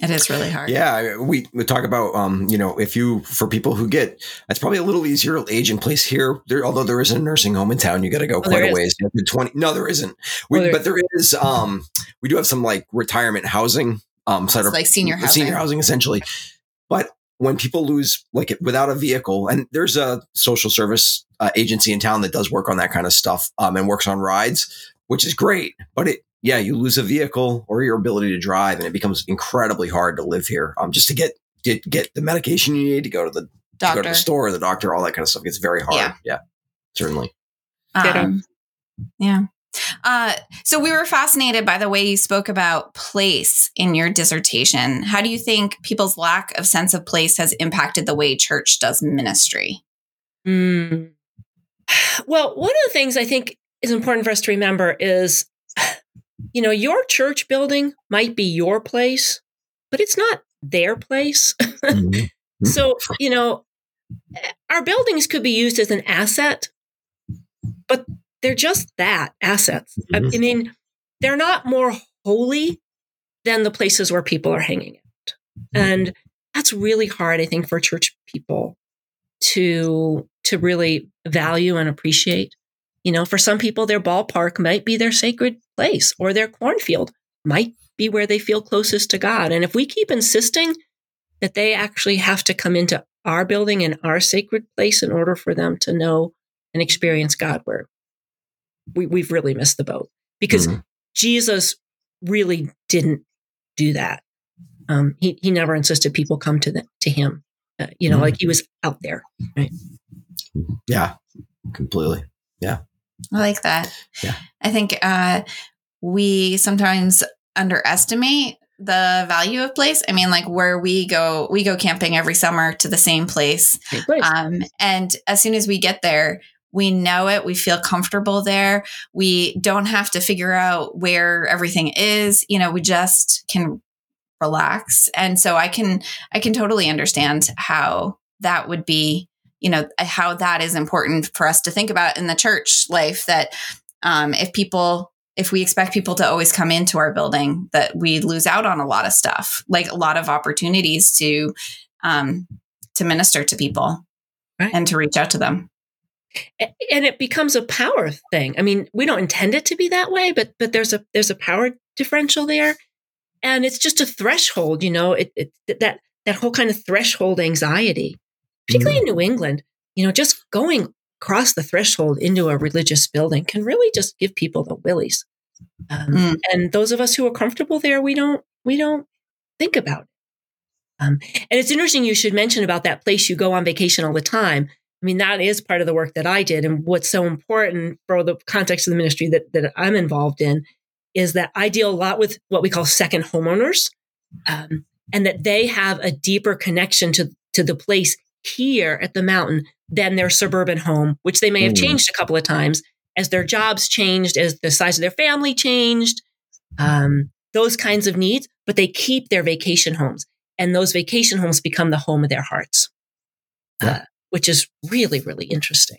It is really hard. Yeah, we, we talk about um, you know, if you for people who get it's probably a little easier age in place here. There, although there isn't a nursing home in town, you got to go Oh, quite a ways. You have to Twenty? No, there isn't. We, Oh, there but there is. Um, we do have some like retirement housing. Um, sort of like senior housing. senior housing essentially. But when people lose like without a vehicle, and there's a social service uh, agency in town that does work on that kind of stuff um, and works on rides, which is great. But it, yeah, you lose a vehicle or your ability to drive, and it becomes incredibly hard to live here. Um, just to get get get the medication you need to go to the to go to Doctor. the store, the doctor, all that kind of stuff. It's very hard. Yeah. Yeah, certainly. Ditto. Um, yeah. Uh, so we were fascinated by the way you spoke about place in your dissertation. How do you think people's lack of sense of place has impacted the way church does ministry? Hmm. (sighs) Well, one of the things I think is important for us to remember is, you know, your church building might be your place, but it's not their place. (laughs) Mhm. So, mm-hmm. you know, our buildings could be used as an asset, but they're just that assets. I- I mean, they're not more holy than the places where people are hanging out. Mm-hmm. And that's really hard, I think, for church people to to really value and appreciate. You know, for some people, their ballpark might be their sacred place, or their cornfield might be where they feel closest to God. And if we keep insisting that they actually have to come into our building and our sacred place in order for them to know and experience God, where we, we've really missed the boat because Mhm. Jesus really didn't do that. Um, he he never insisted people come to the, to him. Uh, you know, Mhm. like he was out there. Yeah, completely. I like that. Yeah. I think uh, we sometimes underestimate the value of place. I mean, like where we go, we go camping every summer to the same place. Place. Um, and as soon as we get there, we know it. We feel comfortable there. We don't have to figure out where everything is. You know, we just can relax. And so I can, I can totally understand how that would be, you know, how that is important for us to think about in the church life that, um, if people, if we expect people to always come into our building, that we lose out on a lot of stuff, like a lot of opportunities to, um, to minister to people Right. and to reach out to them. And it becomes a power thing. I mean, we don't intend it to be that way, but but there's a there's a power differential there, and it's just a threshold. You know, it, it that that whole kind of threshold anxiety, particularly in New England. You know, just going across the threshold into a religious building can really just give people the willies. Um, Mm. And those of us who are comfortable there, we don't we don't think about it. Um, and it's interesting you should mention about that place you go on vacation all the time. I mean, that is part of the work that I did. And what's so important for the context of the ministry that, that I'm involved in is that I deal a lot with what we call second homeowners, um, and that they have a deeper connection to, to the place here at the mountain than their suburban home, which they may have Mm. changed a couple of times as their jobs changed, as the size of their family changed, um, those kinds of needs, but they keep their vacation homes. And those vacation homes become the home of their hearts, Yeah. uh, which is really, really interesting.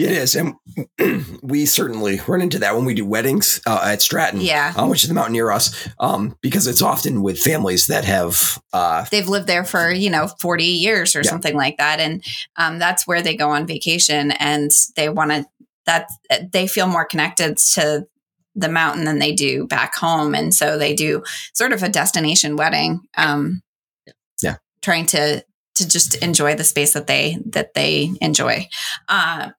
It is, and (clears throat) we certainly run into that when we do weddings uh, at Stratton, Yeah. uh, which is the mountain near us, um, because it's often with families that have uh, They've lived there for, you know, 40 years or Yeah. something like that. And um, that's where they go on vacation and they want to, that they feel more connected to the mountain than they do back home. And so they do sort of a destination wedding. Um, Yeah. Trying to, to just enjoy the space that they, that they enjoy. Uh,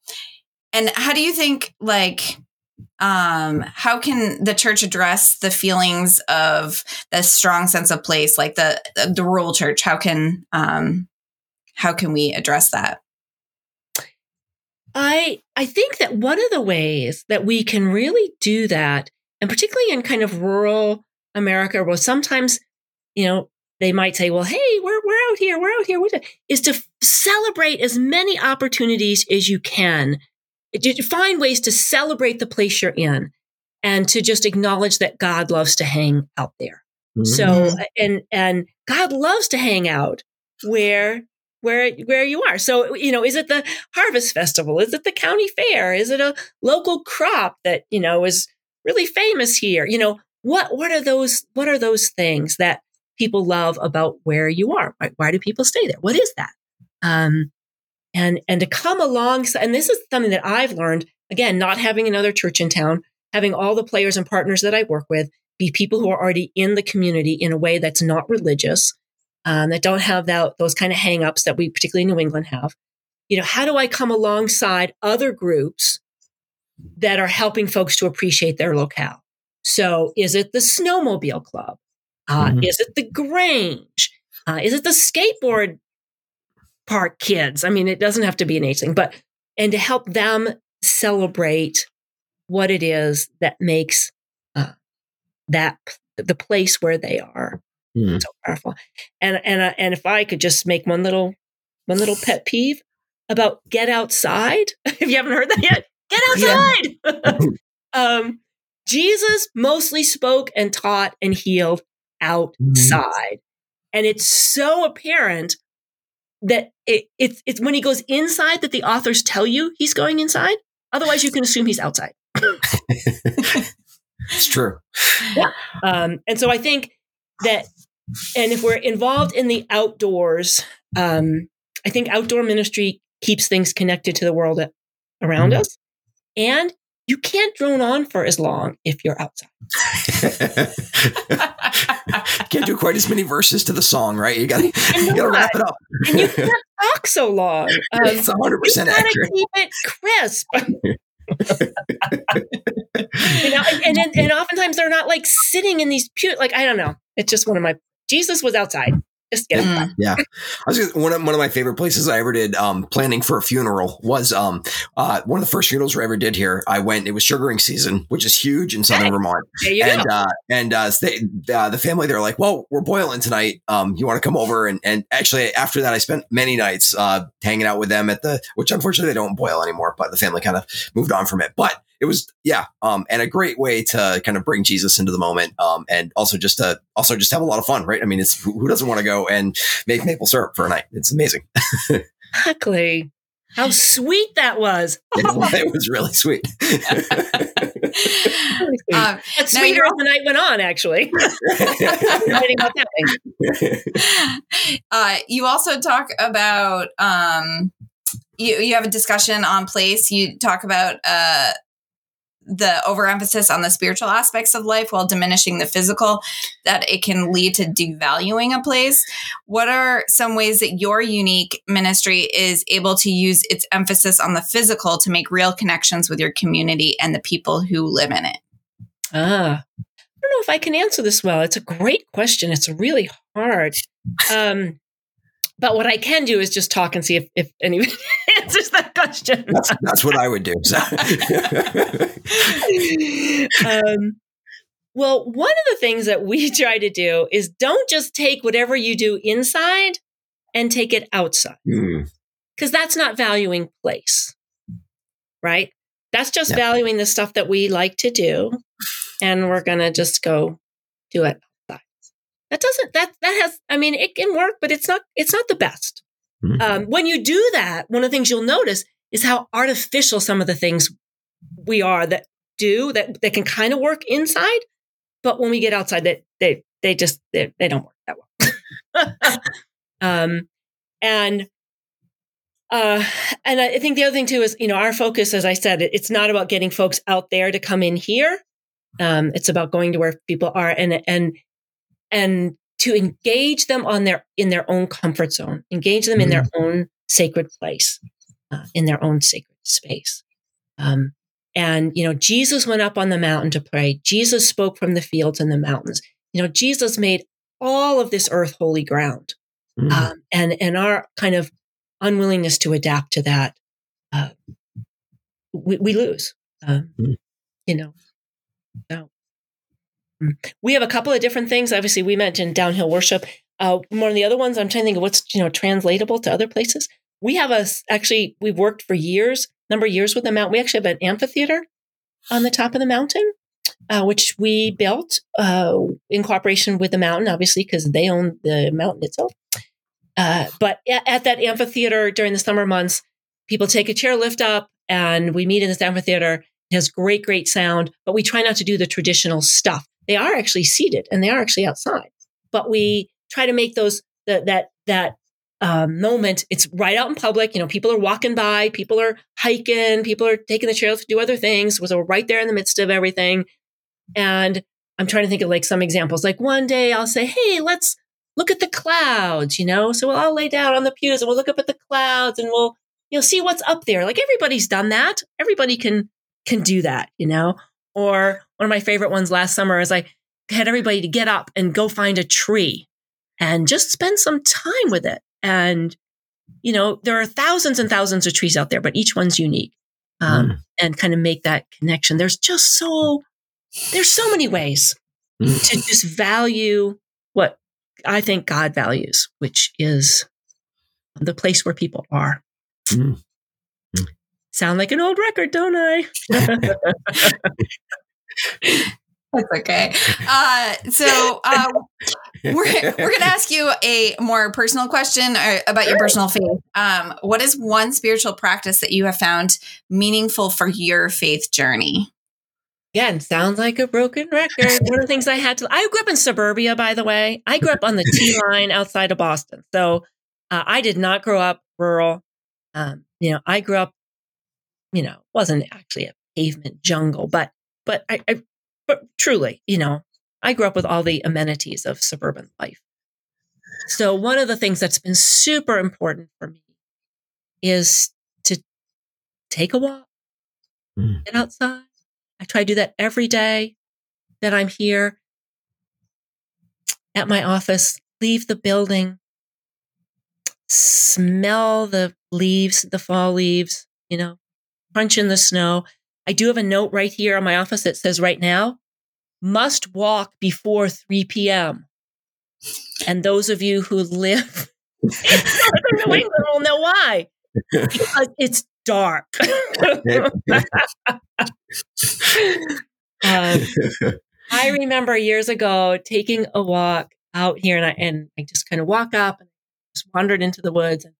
and how do you think like, um how can the church address the feelings of the strong sense of place like the the rural church how can um how can we address that I I think that one of the ways that we can really do that, and particularly in kind of rural America, where sometimes, you know, they might say, "Well, hey, we're we're out here, we're out here," we're do-" is to celebrate as many opportunities as you can. Find ways to celebrate the place you're in, and to just acknowledge that God loves to hang out there. So Mhm. and and God loves to hang out where where where you are. So you know, is it the harvest festival? Is it the county fair? Is it a local crop that you know is really famous here? You know, what what are those what are those things that people love about where you are? Why, why do people stay there? What is that? Um, and and to come along, and this is something that I've learned again, not having another church in town, having all the players and partners that I work with be people who are already in the community in a way that's not religious, um, that don't have that, those kind of hangups that we, particularly in New England, have. You know, how do I come alongside other groups that are helping folks to appreciate their locale? So, is it the snowmobile club? Uh, Mhm. Is it the Grange? Uh, is it the skateboard park kids? I mean, it doesn't have to be an age thing, but and to help them celebrate what it is that makes uh, that the place where they are Hmm. so powerful. And and uh, and if I could just make one little one little pet peeve about get outside, (laughs) if you haven't heard that yet, get (laughs) outside. (laughs) um, Jesus mostly spoke and taught and healed outside, and it's so apparent that it, it's it's when he goes inside that the authors tell you he's going inside. Otherwise, you can assume he's outside. (laughs) it's true. Um, and so I think that, and if we're involved in the outdoors, um, I think outdoor ministry keeps things connected to the world around Mhm. us. And you can't drone on for as long if you're outside. (laughs) (laughs) (laughs) Can't do quite as many verses to the song, right? You got to (laughs) you got to wrap it up. And you can't (laughs) talk so long. Um, it's hundred you percent gotta accurate. keep it crisp. you know, and, and and and oftentimes they're not like sitting in these pew. Like I don't know. It's just one of my. Jesus was outside. Just get it. Mm. Yeah, I was gonna, one of one of my favorite places I ever did um, planning for a funeral was um, uh, one of the first funerals I ever did here. I went; it was sugaring season, which is huge in southern Hey, (laughs) Vermont. And uh, and uh, they, uh, the family they're like, well, we're boiling tonight. Um, you want to come over? And and actually, after that, I spent many nights uh, hanging out with them at the, which unfortunately they don't boil anymore, but the family kind of moved on from it. But it was yeah, um, and a great way to kind of bring Jesus into the moment, um, and also just to also just have a lot of fun, right? I mean, it's who who doesn't want to go and make maple syrup for a night? It's amazing. (laughs) Exactly. How sweet that was. (laughs) it, it was really sweet. (laughs) Really sweet. Um, But sweeter you're as the night went on, actually. Writing about that thing. uh, you also talk about um, you you have a discussion on place. You talk about uh, the overemphasis on the spiritual aspects of life while diminishing the physical. That it can lead to devaluing a place. What are some ways that your unique ministry is able to use its emphasis on the physical to make real connections with your community and the people who live in it? Ah, I don't know if I can answer this well. It's a great question. It's really hard. Um, but what I can do is just talk and see if, if anybody (laughs) answers that question. that's that's what I would do. So. (laughs) um, well, one of the things that we (laughs) try to do is don't just take whatever you do inside and take it outside Hmm. because that's not valuing place, right? That's just valuing the stuff that we like to do, and we're gonna just go do it. That doesn't that that has. I mean, it can work, but it's not. It's not the best. Mhm. Um, when you do that, one of the things you'll notice is how artificial some of the things we are that do that that can kind of work inside, but when we get outside, that they, they they just they, they don't work that well. (laughs) um, and uh, and I think the other thing too is, you know, our focus, as I said, it's not about getting folks out there to come in here. Um, it's about going to where people are and and and to engage them on their in their own comfort zone, engage them mm-hmm. in their mm-hmm. own sacred place, uh, in their own sacred space. Um, and you know, Jesus went up on the mountain to pray. Jesus spoke from the fields and the mountains. You know, Jesus made all of this earth holy ground. Mm-hmm. Um, and and our kind of unwillingness to adapt to that, uh, we, we, lose. Um, mm-hmm. You know, so. We have a couple of different things. Obviously, we mentioned downhill worship. Uh, one of the other ones, I'm trying to think of what's you know translatable to other places. We have a actually we've worked for years, number of years with the mountain. We actually have an amphitheater on the top of the mountain, uh, which we built uh, in cooperation with the mountain, obviously because they own the mountain itself. Uh, but at, at, that amphitheater during the summer months, people take a chair lift up and we meet in this amphitheater. It has great, great sound, but we try not to do the traditional stuff. They are actually seated and they are actually outside, but we try to make those the, that that um, moment. It's right out in public. You know, people are walking by, people are hiking, people are taking the trails to do other things. So we're right there in the midst of everything. And I'm trying to think of like some examples. Like one day I'll say, "Hey, let's look at the clouds," you know. So we'll all lay down on the pews and we'll look up at the clouds and we'll you know see what's up there. Like everybody's done that. Everybody can can do that, you know. Or one of my favorite ones last summer is I had everybody to get up and go find a tree and just spend some time with it. And, you know, there are thousands and thousands of trees out there, but each one's unique. Um, mm. And kind of make that connection. There's just so, there's so many ways mm. to just value what I think God values, which is the place where people are. Mm. Sound like an old record, don't I? (laughs) That's okay. Uh, so uh, we're we're going to ask you a more personal question uh, about your personal faith. Um, what is one spiritual practice that you have found meaningful for your faith journey? Again, sounds like a broken record. One of the things I had to, I grew up in suburbia, by the way. I grew up on the T line outside of Boston. So uh, I did not grow up rural. Um, you know, I grew up, you know, wasn't actually a pavement jungle, but, but I, I but truly, you know, I grew up with all the amenities of suburban life. So one of the things that's been super important for me is to take a walk, mm. get outside. I try to do that every day that I'm here at my office, leave the building, smell the leaves, the fall leaves, you know, crunch in the snow. I do have a note right here on my office that says right now, must walk before 3 p.m. And those of you who live (laughs) in New England will know why. Because it's dark. (laughs) um, I remember years ago taking a walk out here and I, and I just kind of walk up and just wandered into the woods. And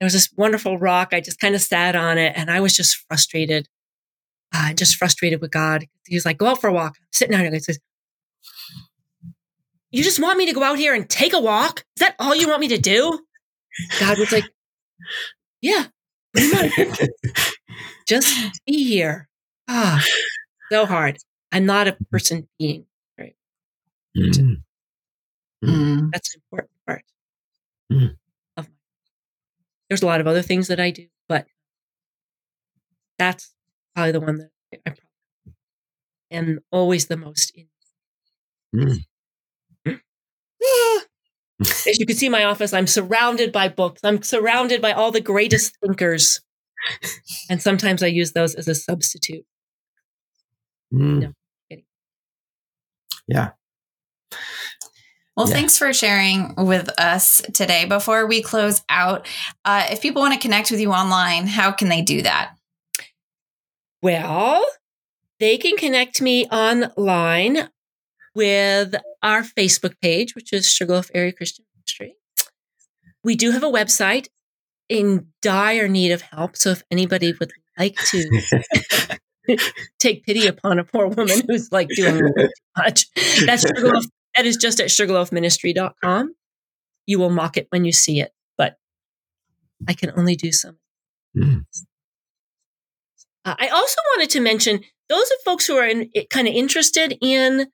there was this wonderful rock. I just kind of sat on it and I was just frustrated uh, just frustrated with God. He was like, go out for a walk. I'm sitting out here. He says, you just want me to go out here and take a walk? Is that all you want me to do? God was like, yeah, (laughs) just be here. Ah, so hard. I'm not a person being. Right. Mm. Mm. That's an important part. Mm. There's a lot of other things that I do, but that's probably the one that I am always the most in. Mm. As you can see my office, I'm surrounded by books. I'm surrounded by all the greatest thinkers. And sometimes I use those as a substitute. Mm. No, yeah. Well, yeah. thanks for sharing with us today. Before we close out, uh, if people want to connect with you online, how can they do that? Well, they can connect me online with our Facebook page, which is Sugarloaf Area Christian Ministry. We do have a website, in dire need of help. So if anybody would like to (laughs) (laughs) take pity upon a poor woman who's like doing (laughs) too much, that's Sugarloaf. That is just at sugarloafministry.com. You will mock it when you see it, but I can only do some. Mm. Uh, I also wanted to mention those of folks who are in, kind of interested in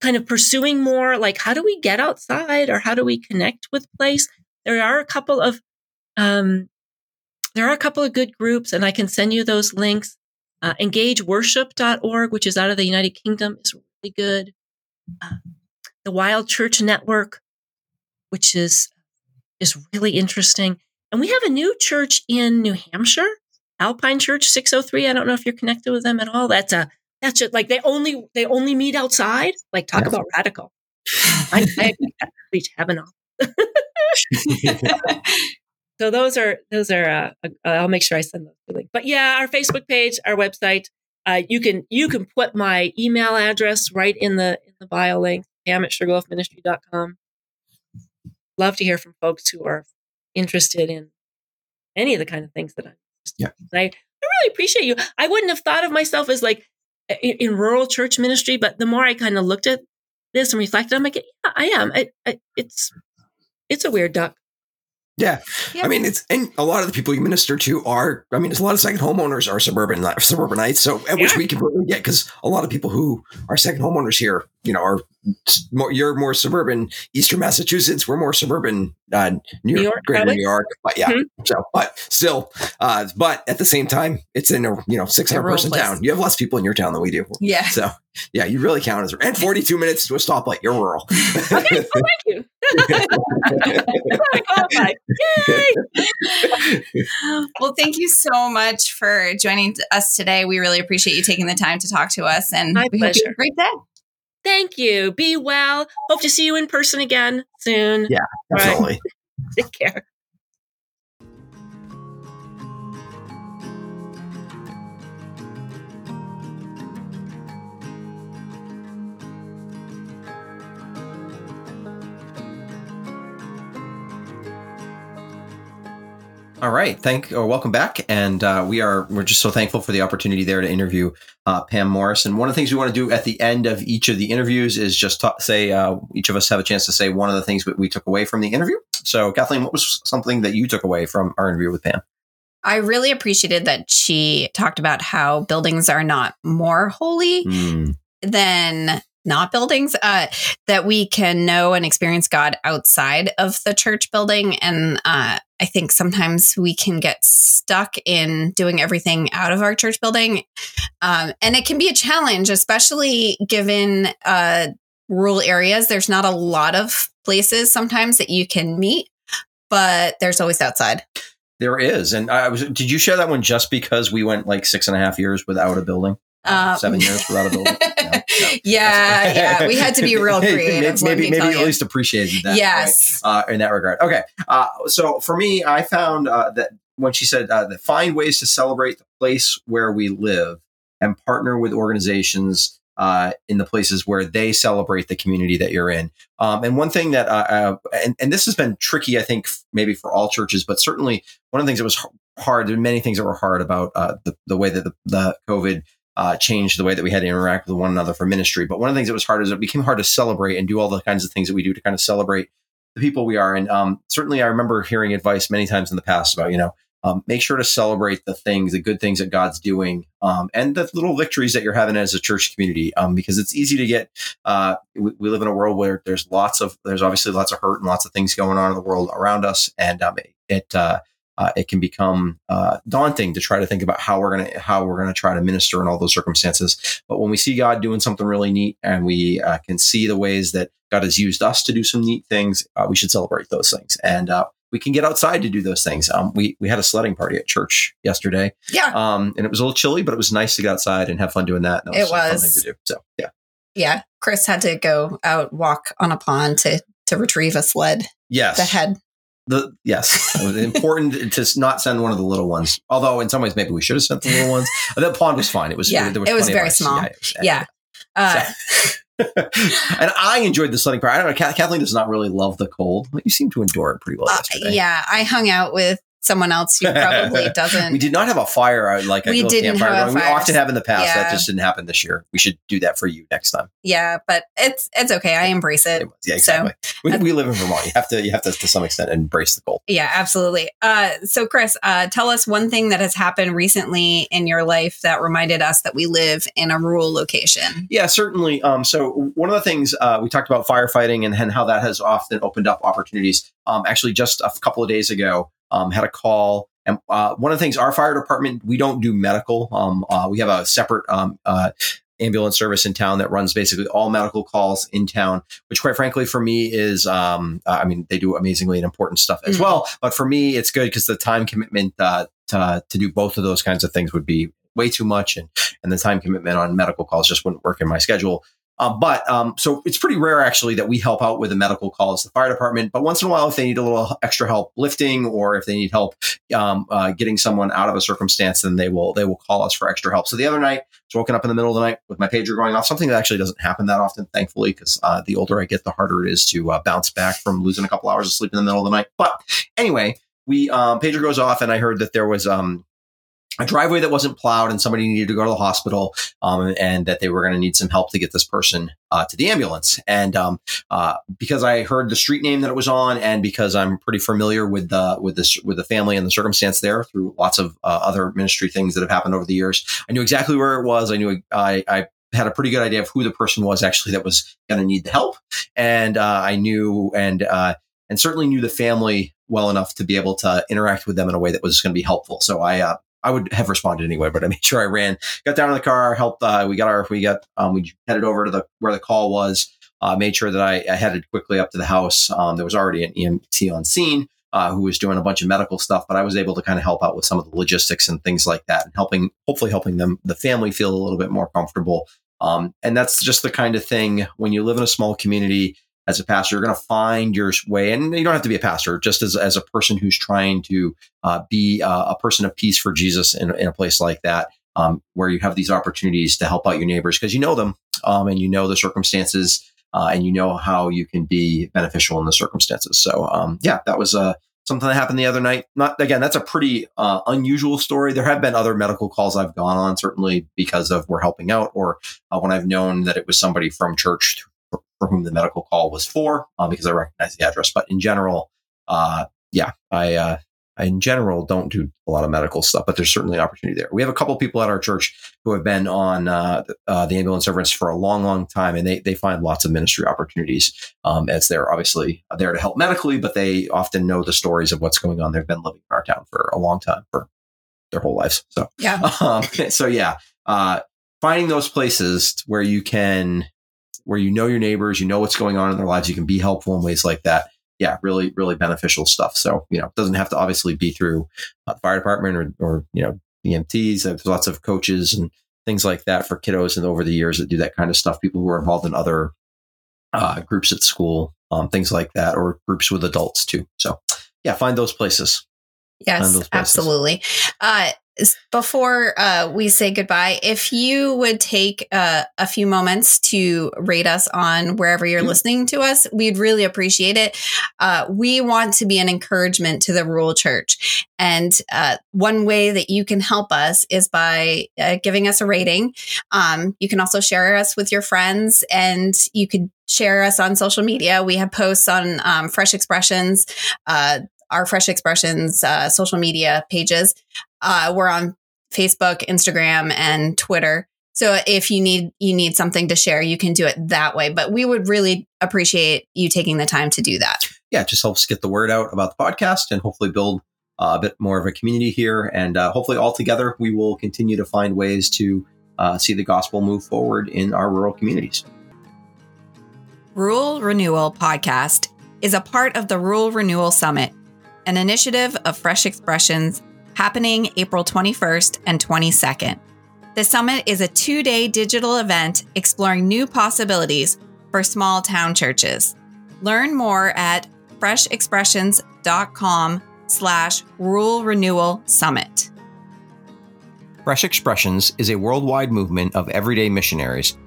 kind of pursuing more like how do we get outside or how do we connect with place there are a couple of um, there are a couple of good groups and i can send you those links uh, engageworship.org which is out of the united kingdom is really good uh, the wild church network which is is really interesting and we have a new church in new hampshire alpine church 603 i don't know if you're connected with them at all that's a that's just like they only they only meet outside. Like talk yeah. about radical. I, I reach heaven off. so those are those are. Uh, uh, I'll make sure I send those to link. But yeah, our Facebook page, our website. Uh, you can you can put my email address right in the in the bio link. Pam at sugarloafministry.com. Love to hear from folks who are interested in any of the kind of things that I'm. Yeah. I, I really appreciate you. I wouldn't have thought of myself as like in, in rural church ministry. But the more I kind of looked at this and reflected, I'm like, yeah, I am. I, I, it's it's a weird duck. Yeah. yeah. I mean, it's, and a lot of the people you minister to are, I mean, there's a lot of second homeowners are suburban, suburbanites. So, yeah. which we can really get because a lot of people who are second homeowners here, you know, are more, you're more suburban Eastern Massachusetts. We're more suburban uh, New, New York, York Greater New York. But yeah, mm-hmm. so but still, uh, but at the same time, it's in a you know 600 person place. town. You have less people in your town than we do. Yeah. So yeah, you really count as and 42 minutes to a stoplight. You're rural. (laughs) okay, well, thank you. (laughs) well, thank you so much for joining us today. We really appreciate you taking the time to talk to us, and My we pleasure. hope you have a great day. Thank you. Be well. Hope to see you in person again soon. Yeah, definitely. Right. (laughs) Take care. All right, thank or welcome back, and uh, we are we're just so thankful for the opportunity there to interview uh, Pam Morse. And one of the things we want to do at the end of each of the interviews is just talk, say uh, each of us have a chance to say one of the things that we took away from the interview. So, Kathleen, what was something that you took away from our interview with Pam? I really appreciated that she talked about how buildings are not more holy mm. than not buildings, uh, that we can know and experience God outside of the church building. And uh, I think sometimes we can get stuck in doing everything out of our church building. Um, and it can be a challenge, especially given uh, rural areas. There's not a lot of places sometimes that you can meet, but there's always outside. There is. And I was, did you share that one just because we went like six and a half years without a building? Um, seven years without a building. No, no. (laughs) yeah, yeah. We had to be real (laughs) creative. maybe, maybe, maybe at least appreciated that. Yes, right? uh, in that regard. Okay. Uh, so for me, I found uh, that when she said uh, that find ways to celebrate the place where we live and partner with organizations uh, in the places where they celebrate the community that you're in. Um, and one thing that, uh, uh, and, and this has been tricky, I think, maybe for all churches, but certainly one of the things that was hard, there were many things that were hard about uh, the, the way that the, the COVID uh, changed the way that we had to interact with one another for ministry. But one of the things that was hard is it became hard to celebrate and do all the kinds of things that we do to kind of celebrate the people we are. And um, certainly, I remember hearing advice many times in the past about, you know, um, make sure to celebrate the things, the good things that God's doing, um, and the little victories that you're having as a church community. Um, because it's easy to get. Uh, we, we, live in a world where there's lots of, there's obviously lots of hurt and lots of things going on in the world around us, and um, it uh, uh, it can become uh, daunting to try to think about how we're gonna how we're gonna try to minister in all those circumstances. But when we see God doing something really neat, and we uh, can see the ways that God has used us to do some neat things, uh, we should celebrate those things. And uh, we can get outside to do those things. Um, we we had a sledding party at church yesterday. Yeah. Um, and it was a little chilly, but it was nice to get outside and have fun doing that. that was it was fun thing to do. So yeah. Yeah. Chris had to go out walk on a pond to to retrieve a sled. Yes. That had the yes, it was important (laughs) to not send one of the little ones. Although in some ways maybe we should have sent the little ones. That pond was fine. It was yeah, was it was very small. Yeah, was, yeah. Uh, so, (laughs) and I enjoyed the sledding part. I don't know. Kathleen does not really love the cold, but you seem to endure it pretty well uh. Yeah, I hung out with someone else who probably (laughs) doesn't. we did not have a fire uh, like a We didn't campfire have a going. We fire. often have in the past. Yeah. That just didn't happen this year. We should do that for you next time. yeah, but it's it's okay. I embrace it. Yeah, So- exactly. we, we live in Vermont. You have to you have to to some extent embrace the cold. Yeah, absolutely. Uh, so, Chris, uh, tell us one thing that has happened recently in your life that reminded us that we live in a rural location. Yeah, certainly. Um, so one of the things uh, we talked about firefighting and, and how that has often opened up opportunities. Um, actually, just a couple of days ago, um, had a call, and uh, one of the things our fire department we don't do medical. Um, uh, we have a separate um, uh, ambulance service in town that runs basically all medical calls in town. Which, quite frankly, for me is, um, uh, I mean, they do amazingly and important stuff as Mhm. well. But for me, it's good because the time commitment uh, to to do both of those kinds of things would be way too much, and and the time commitment on medical calls just wouldn't work in my schedule. Um, but um, so it's pretty rare actually that we help out with the medical calls, the fire department. But once in a while, if they need a little extra help lifting, or if they need help um, uh, getting someone out of a circumstance, then they will they will call us for extra help. So the other night, I was woken up in the middle of the night with my pager going off. Something that actually doesn't happen that often, thankfully, because uh, the older I get, the harder it is to uh, bounce back from losing a couple hours of sleep in the middle of the night. But anyway, we um, pager goes off, and I heard that there was um, a driveway that wasn't plowed, and somebody needed to go to the hospital, um, and that they were going to need some help to get this person uh, to the ambulance. And um, uh, because I heard the street name that it was on, and because I'm pretty familiar with the with this with the family and the circumstance there through lots of uh, other ministry things that have happened over the years, I knew exactly where it was. I knew I, I had a pretty good idea of who the person was actually that was going to need the help, and uh, I knew and uh, and certainly knew the family well enough to be able to interact with them in a way that was going to be helpful. So I uh, I would have responded anyway, but I (laughs) made sure I ran, got down in the car, helped. Uh, we got our, we got, um, we headed over to the where the call was. Uh, made sure that I, I headed quickly up to the house. Um, there was already an EMT on scene uh, who was doing a bunch of medical stuff, but I was able to kind of help out with some of the logistics and things like that, and helping, hopefully, helping them, the family, feel a little bit more comfortable. Um, and that's just the kind of thing when you live in a small community as a pastor, you're going to find your way. And you don't have to be a pastor, just as, as a person who's trying to uh, be uh, a person of peace for Jesus in, in a place like that, um, where you have these opportunities to help out your neighbors because you know them um, and you know the circumstances uh, and you know how you can be beneficial in the circumstances. So, um, yeah, that was uh, something that happened the other night. Not again, that's a pretty uh, unusual story. There have been other medical calls I've gone on, certainly because of we're helping out, or uh, when I've known that it was somebody from church for, whom the medical call was for, uh, because I recognize the address. But in general, uh, yeah, I, uh, I in general don't do a lot of medical stuff, but there's certainly an opportunity there. We have a couple people at our church who have been on uh, uh, the ambulance service for a long, long time, and they they find lots of ministry opportunities um, as they're obviously there to help medically, but they often know the stories of what's going on. They've been living in our town for a long time, for their whole lives. So Yeah. (laughs) um, so yeah, uh, finding those places where you can, where you know your neighbors, you know what's going on in their lives, you can be helpful in ways like that. Yeah, really, really beneficial stuff. So you know, it doesn't have to obviously be through uh, the fire department or, or you know EMTs. There's lots of coaches and things like that for kiddos, and over the years that do that kind of stuff. People who are involved in other uh, groups at school, um, things like that, or groups with adults too. So yeah, find those places. Yes, those places. absolutely. Uh, before uh, we say goodbye, if you would take uh, a few moments to rate us on wherever you're Mhm. listening to us, we'd really appreciate it. Uh, we want to be an encouragement to the rural church. And uh, one way that you can help us is by uh, giving us a rating. Um, you can also share us with your friends and you could share us on social media. We have posts on um, Fresh Expressions. Uh, our Fresh Expressions uh, social media pages. Uh, we're on Facebook, Instagram, and Twitter. So if you need you need something to share, you can do it that way. But we would really appreciate you taking the time to do that. yeah, it just helps get the word out about the podcast and hopefully build uh, a bit more of a community here. And uh, hopefully, all together, we will continue to find ways to uh, see the gospel move forward in our rural communities. Rural Renewal Podcast is a part of the Rural Renewal Summit, an initiative of Fresh Expressions happening April 21st and 22nd. The summit is a two day digital event exploring new possibilities for small town churches. Learn more at freshexpressions.com slash rural renewal summit. Fresh Expressions is a worldwide movement of everyday missionaries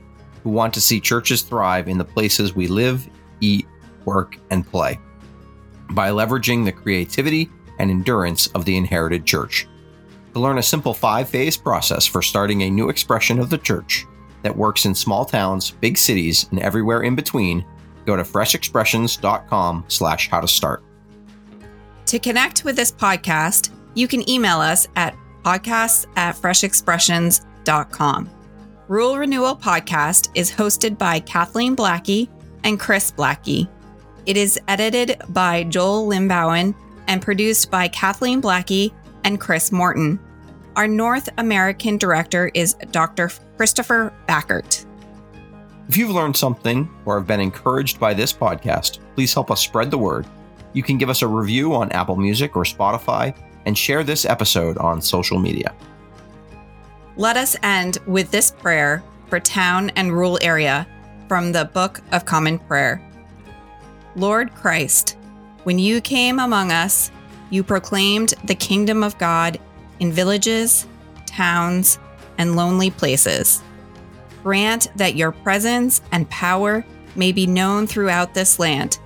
who want to see churches thrive in the places we live, eat, work, and play. By leveraging the creativity and endurance of the inherited church. To learn a simple five phase process for starting a new expression of the church that works in small towns, big cities, and everywhere in between, go to freshexpressions.com slash how to start. To connect with this podcast, you can email us at podcasts at freshexpressions.com. Rural Renewal Podcast is hosted by Kathleen Blackie and Chris Blackie. It is edited by Joel Limbowen and produced by Kathleen Blackie and Chris Morton. Our North American director is Dr. Christopher Backert. If you've learned something or have been encouraged by this podcast, please help us spread the word. You can give us a review on Apple Music or Spotify and share this episode on social media. Let us end with this prayer for town and rural area from the Book of Common Prayer. Lord Christ, when you came among us, you proclaimed the kingdom of God in villages, towns, and lonely places. Grant that your presence and power may be known throughout this land.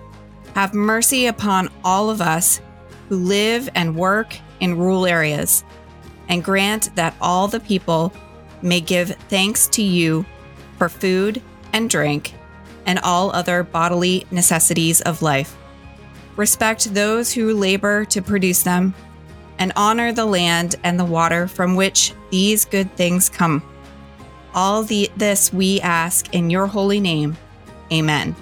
Have mercy upon all of us who live and work in rural areas, and grant that all the people may give thanks to you for food and drink and all other bodily necessities of life. Respect those who labor to produce them, and honor the land and the water from which these good things come. All the, this we ask in your holy name. Amen.